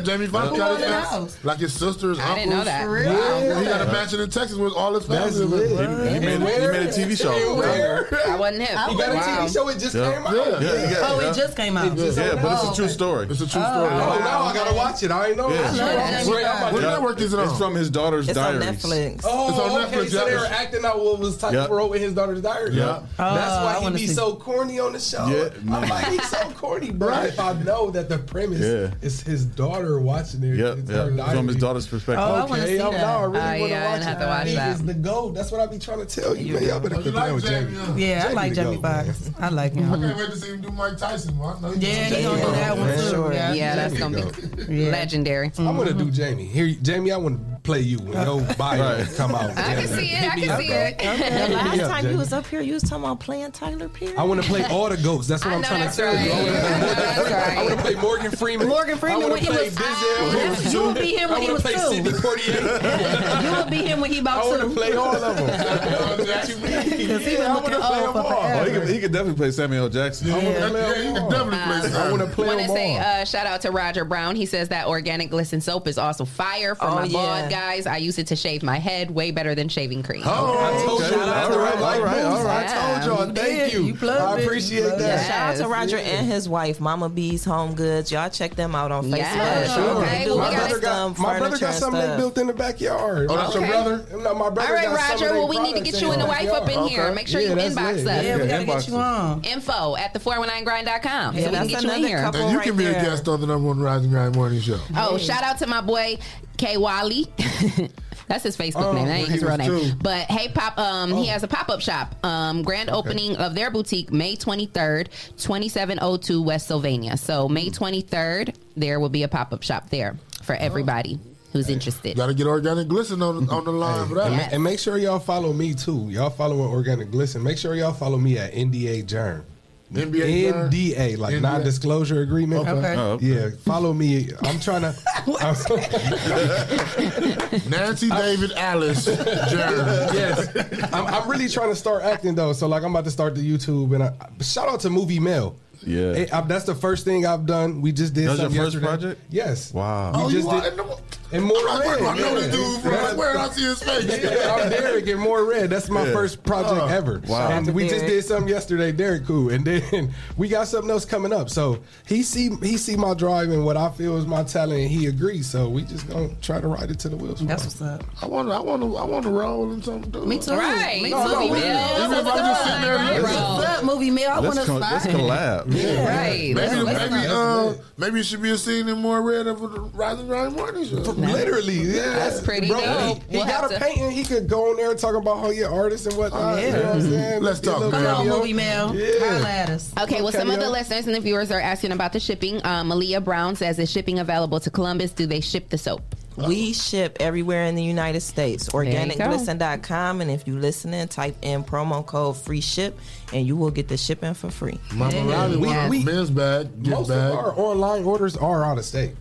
Jamie Foxx got his like his sisters, uncles. I didn't know that. Yeah, he got a mansion in Texas with all all his family. That's lit. He, he, made, a, he made a TV show. I wasn't him. I he got wow. a TV show. It just yeah. came out. Yeah. Yeah. yeah. Oh, it just came out. Just yeah, but it's a true story. It's a true story. Oh, now I gotta watch it. I ain't know. Yeah. What, what network is it on? It's from his daughter's it's diaries. It's on Netflix. Oh, it's on Netflix. Okay, so they were acting out what was Tyler wrote in his daughter's diary. Yeah, oh, that's why he be so corny on the show. I'm like, he's so corny, bro. If I know that the premise is his daughter watching it. Yeah. From his daughter's perspective. Oh, I want to see that. Oh, I really want to watch. I have to watch that is the goat. That's what I be trying to tell you, Yeah, man. Y'all better oh, quit like with Jamie. Jamie. Yeah, Jamie I like Jamie Foxx. I like him. I can't wait to see him do Mike Tyson. Well, I know yeah, he's gonna do that one too. Yeah, that's gonna be legendary. I'm gonna do Jamie. Here, Jamie, I want to play you when your body right. come out. I can see it. I can see it. Okay. The last time you was up here, you was talking about playing Tyler Perry. I want to play all the ghosts. That's what I am trying to tell right. you. I want to play Morgan Freeman. Morgan Freeman when he was Denzel. You will be him when he was two. You will be him when he about two. I want to play all of them. Because he want to play them all. Oh, he could definitely play Samuel Jackson. I want to play them all. Uh, I want to say uh, shout out to Roger Brown. He says that organic glisten soap is also fire for oh, my bald guys, I use it to shave my head way better than shaving cream. Oh, I told you. All right, all right, all right. I told y'all. Thank you. you I appreciate that. Shout out to Roger and his wife, Mama B's Home Goods. Y'all check them out on Facebook. Sure. Okay, my brother got my brother got something built in the backyard. Oh, that's your brother. No, my brother. All right, Roger. Well, we need to get you and the wife up in here. Make sure you inbox us. Yeah, we gotta get you on. Info at the 419grind.com. So we can get you in here. And you can be a guest on the number one Rising Grind Morning Show. Oh, shout out to my boy K Wally. That's his Facebook oh, name. That ain't his real name. Too. But hey, pop. Um, oh. he has a pop up shop. Um, grand okay. opening of their boutique May twenty third, twenty seven oh two West Sylvania. So May hmm. twenty third, there will be a pop up shop there for oh. everybody. Oh who's hey, interested. Got to get organic glisten on on the line hey, and, yes. and, make sure y'all follow me too. Y'all follow organic glisten. Make sure y'all follow me at NDA Germ. NBA NDA, like non disclosure agreement. Okay. Oh, okay. Yeah, follow me. I'm trying to. I'm, Nancy David Alice Yes. I'm, I'm, really trying to start acting though. So, like, I'm about to start the YouTube and I, shout out to Movie Mail. Yeah, it, I, that's the first thing I've done. We just did. That your first yesterday. project? Yes. Wow. We oh, just did, and more red. I know yeah. dude from yeah. where I see his face. Yeah, I'm Derek and more red. That's my yeah. first project uh, ever. Wow. And we just did something yesterday, Derek cool. And then we got something else coming up. So he see he see my drive and what I feel is my talent and he agrees. So we just gonna try to ride it to the wheels. That's what's up. I wanna I wanna I wanna roll and something. Me too. Right. Me too. Movie meal. I. Let's, wanna co- Let's collab. Yeah. Right. Maybe let's, maybe uh, maybe it should be a scene in more red of the Rising Grind Morning Show. Now. Literally, yeah, that's, pretty bro, dope. He, we'll got a painting. He could go on there and talk about how your artist and whatnot. Oh, yeah. You know what I'm saying? Mm-hmm. Let's talk. Come on, movie mail. Yeah. Okay, well, some of the listeners and the viewers are asking about the shipping. Um, Malia Brown says, "Is shipping available to Columbus? Do they ship the soap?" We ship everywhere in the United States. Organicglisten.com. And if you listening, type in promo code free ship and you will get the shipping for free. Mama yeah. Riley, we, we, men's bag, get most bag. of our online orders are out of state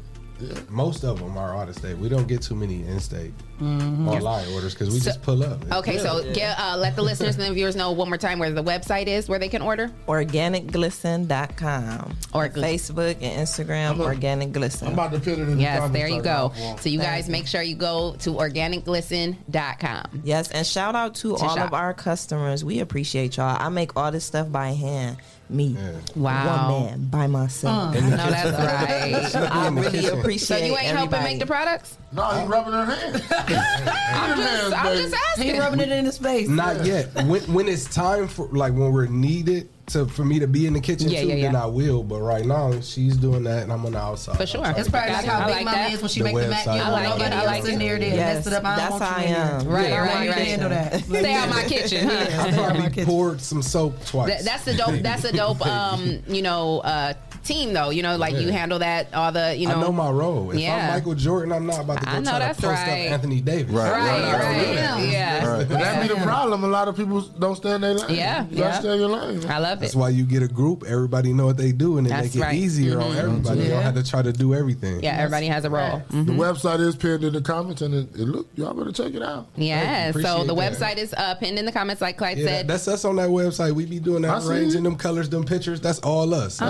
most of them are out of state. We don't get too many in state mm-hmm. or orders because we so, just pull up. Okay, yeah. so get, uh, let the listeners and the viewers know one more time where the website is where they can order organicglisten.com or Facebook and Instagram I'm organic glisten. I'm about to put it in Yes, there you go. So you guys you. make sure you go to organicglisten.com. Yes, and shout out to, to all shop. of our customers. We appreciate y'all. I make all this stuff by hand me. Wow. One man by myself. Uh, no, that's right. I really appreciate So you ain't everybody. helping make the products? No, he's rubbing her hand. I'm, just, I'm just asking. He rubbing it in his face. Not yet. When, when it's time for, like, when we're needed, to for me to be in the kitchen yeah, too, yeah, yeah. then I will. But right now, she's doing that, and I'm on the outside. For sure, it's probably like how Big like Mama that. is when she makes the mac. You know, like nobody else like in there that yes. messed it up. I That's how I am. Right, yeah, right, right. Handle that. Stay out my kitchen. Huh? I probably poured some soap twice. That, that's the dope. That's the dope. Um, you know, uh, team though. You know, like you handle that all the you know. I know my role. If yeah. I'm Michael Jordan, I'm not about to go I know try that's to post right. up Anthony Davis. Right, Right, right, right. Yeah. But that be the problem. A lot of people don't stay in their lane. Yeah, you gotta yeah. stay in your lane. I love it. That's why you get a group. Everybody know what they do, and it That's make it easier on Mhm. everybody. You Yeah. don't have to try to do everything. Yeah, everybody has a role. The Mhm. website is pinned in the comments, and it, it look y'all better check it out. Yeah, so the that. website is uh, pinned in the comments, like Clyde said. that's us on that website. We be doing that, see arranging them colors, them pictures. That's all us. All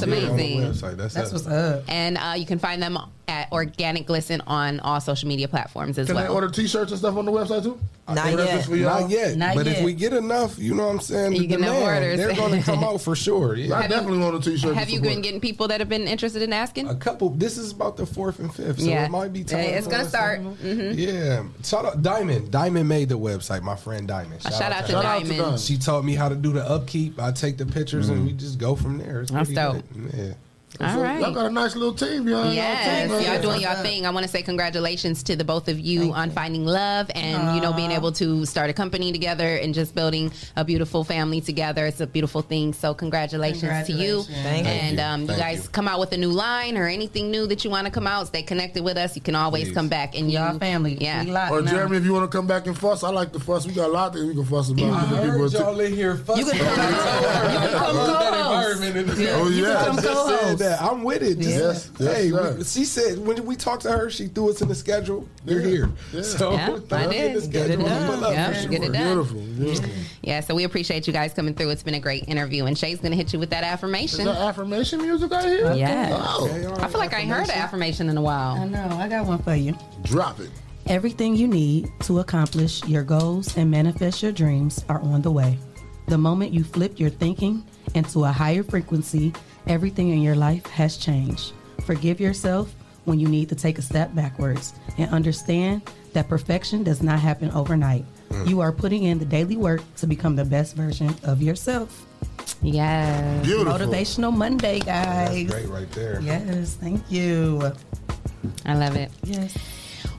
that's us. Yeah, on the amazing. website. That's, us. And uh, you can find them at Organic Glisten on all social media platforms as Can well. they order T-shirts and stuff on the website too? Not yet. just for? Not yet. Not but yet. if we get enough, you know what I'm saying, You the get demand, orders. they're going to come out for sure. Yeah. I definitely want a T-shirt. Have you been getting people that have been interested in asking? A couple. This is about the fourth and fifth, so Yeah. it might be time. Yeah, it's gonna start. to- Mhm. Yeah, shout out Diamond. Diamond made the website. My friend Diamond. A shout out to Shout out to Diamond. Diamond. She taught me how to do the upkeep. I take the pictures and we just go from there. It's That's pretty dope. good. Yeah. All So right. Y'all got a nice little team behind Yes, y'all. team, y'all doing y'all thing. I want to say congratulations to the both of you on finding love and you know being able to start a company together and just building a beautiful family together. It's a beautiful thing. So congratulations, to you. Congratulations. Thank and you. um, you guys you. come out with a new line or anything new that you want to come out. Stay connected with us. You can always Please. come back and you Y'all family. Yeah. We locked Or now. Jeremy, if you want to come back and fuss, I like to fuss. We got a lot that we can fuss about. I Give the people heard y'all in here fussing. You can come- you can come co-host. Oh, You can yeah. Come I just said co-host. that. I'm with it. Just, Yes, yes, hey, sir. we, she said when we talked to her, she threw us in the schedule. You're here. So Yeah, throw I us in the did. Get it schedule. done. Pull up Yeah, for sure. get it done. Beautiful, beautiful. Yeah, so we appreciate you guys coming through. It's been a great interview, and Shay's gonna hit you with that Is affirmation. that affirmation music out here? Yeah. Oh, Okay, all I feel like I ain't heard an affirmation in a while. I know. I got one for you. drop it. Everything you need to accomplish your goals and manifest your dreams are on the way. The moment you flip your thinking into a higher frequency, everything in your life has changed. Forgive yourself when you need to take a step backwards and understand that perfection does not happen overnight. Mm. You are putting in the daily work to become the best version of yourself. Yeah. Beautiful. Motivational Monday, guys. Great right there. Yes, thank you. I love it. Yes.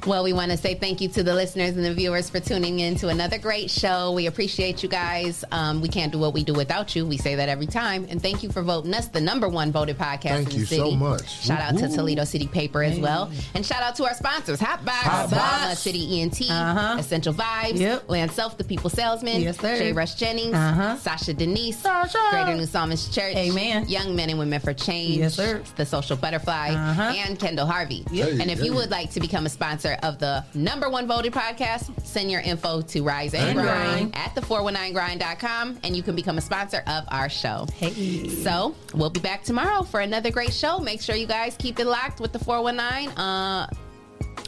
Well, we want to say thank you to the listeners and the viewers for tuning in to another great show. We appreciate you guys. Um, we can't do what we do without you. We say that every time. And thank you for voting us the number one voted podcast Thank in the city. Thank you so much. Shout out to Toledo City Paper as well. And shout out to our sponsors, Hotbox, Hotbox. Bahama City ENT, Uh-huh. Essential Vibes, Yep. Land Self, The People Salesman, Yes, sir. Jay Rush Jennings, Uh-huh. Sasha Denise, Greater New Psalmist Church, Amen. Young Men and Women for Change, Yes, sir. The Social Butterfly, Uh-huh. and Kendall Harvey. Yep. And if Hey, you would like to become a sponsor of the number one voted podcast, send your info to Rise and And Grind Grind. at the419grind.com and you can become a sponsor of our show. Hey. So we'll be back tomorrow for another great show. Make sure you guys keep it locked with the 419. Uh,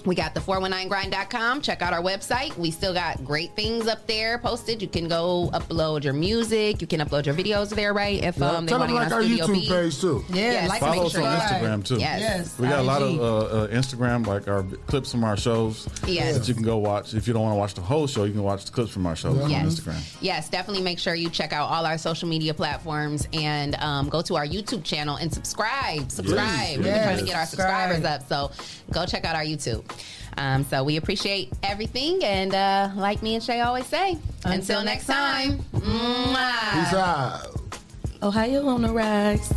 we got the 419grind.com. Check out our website. We still got great things up there posted. You can go upload your music. You can upload your videos there, right? If um, they want to like our Studio YouTube B. page too. Yeah, Yes. like Follow us sure. on Instagram too. Yes. Yes. We got a lot of uh, uh, Instagram, like our clips from our shows Yes. that you can go watch. If you don't want to watch the whole show, you can watch the clips from our shows on Yes. Instagram. Yes, definitely make sure you check out all our social media platforms and um, go to our YouTube channel and subscribe. Subscribe. We've been Yes. trying to get our Subscribe. subscribers up, so go check out our YouTube. Um, so we appreciate everything, and uh, like me and Shay always say, until, Until next next time. time. Peace out. Ohio on the rise.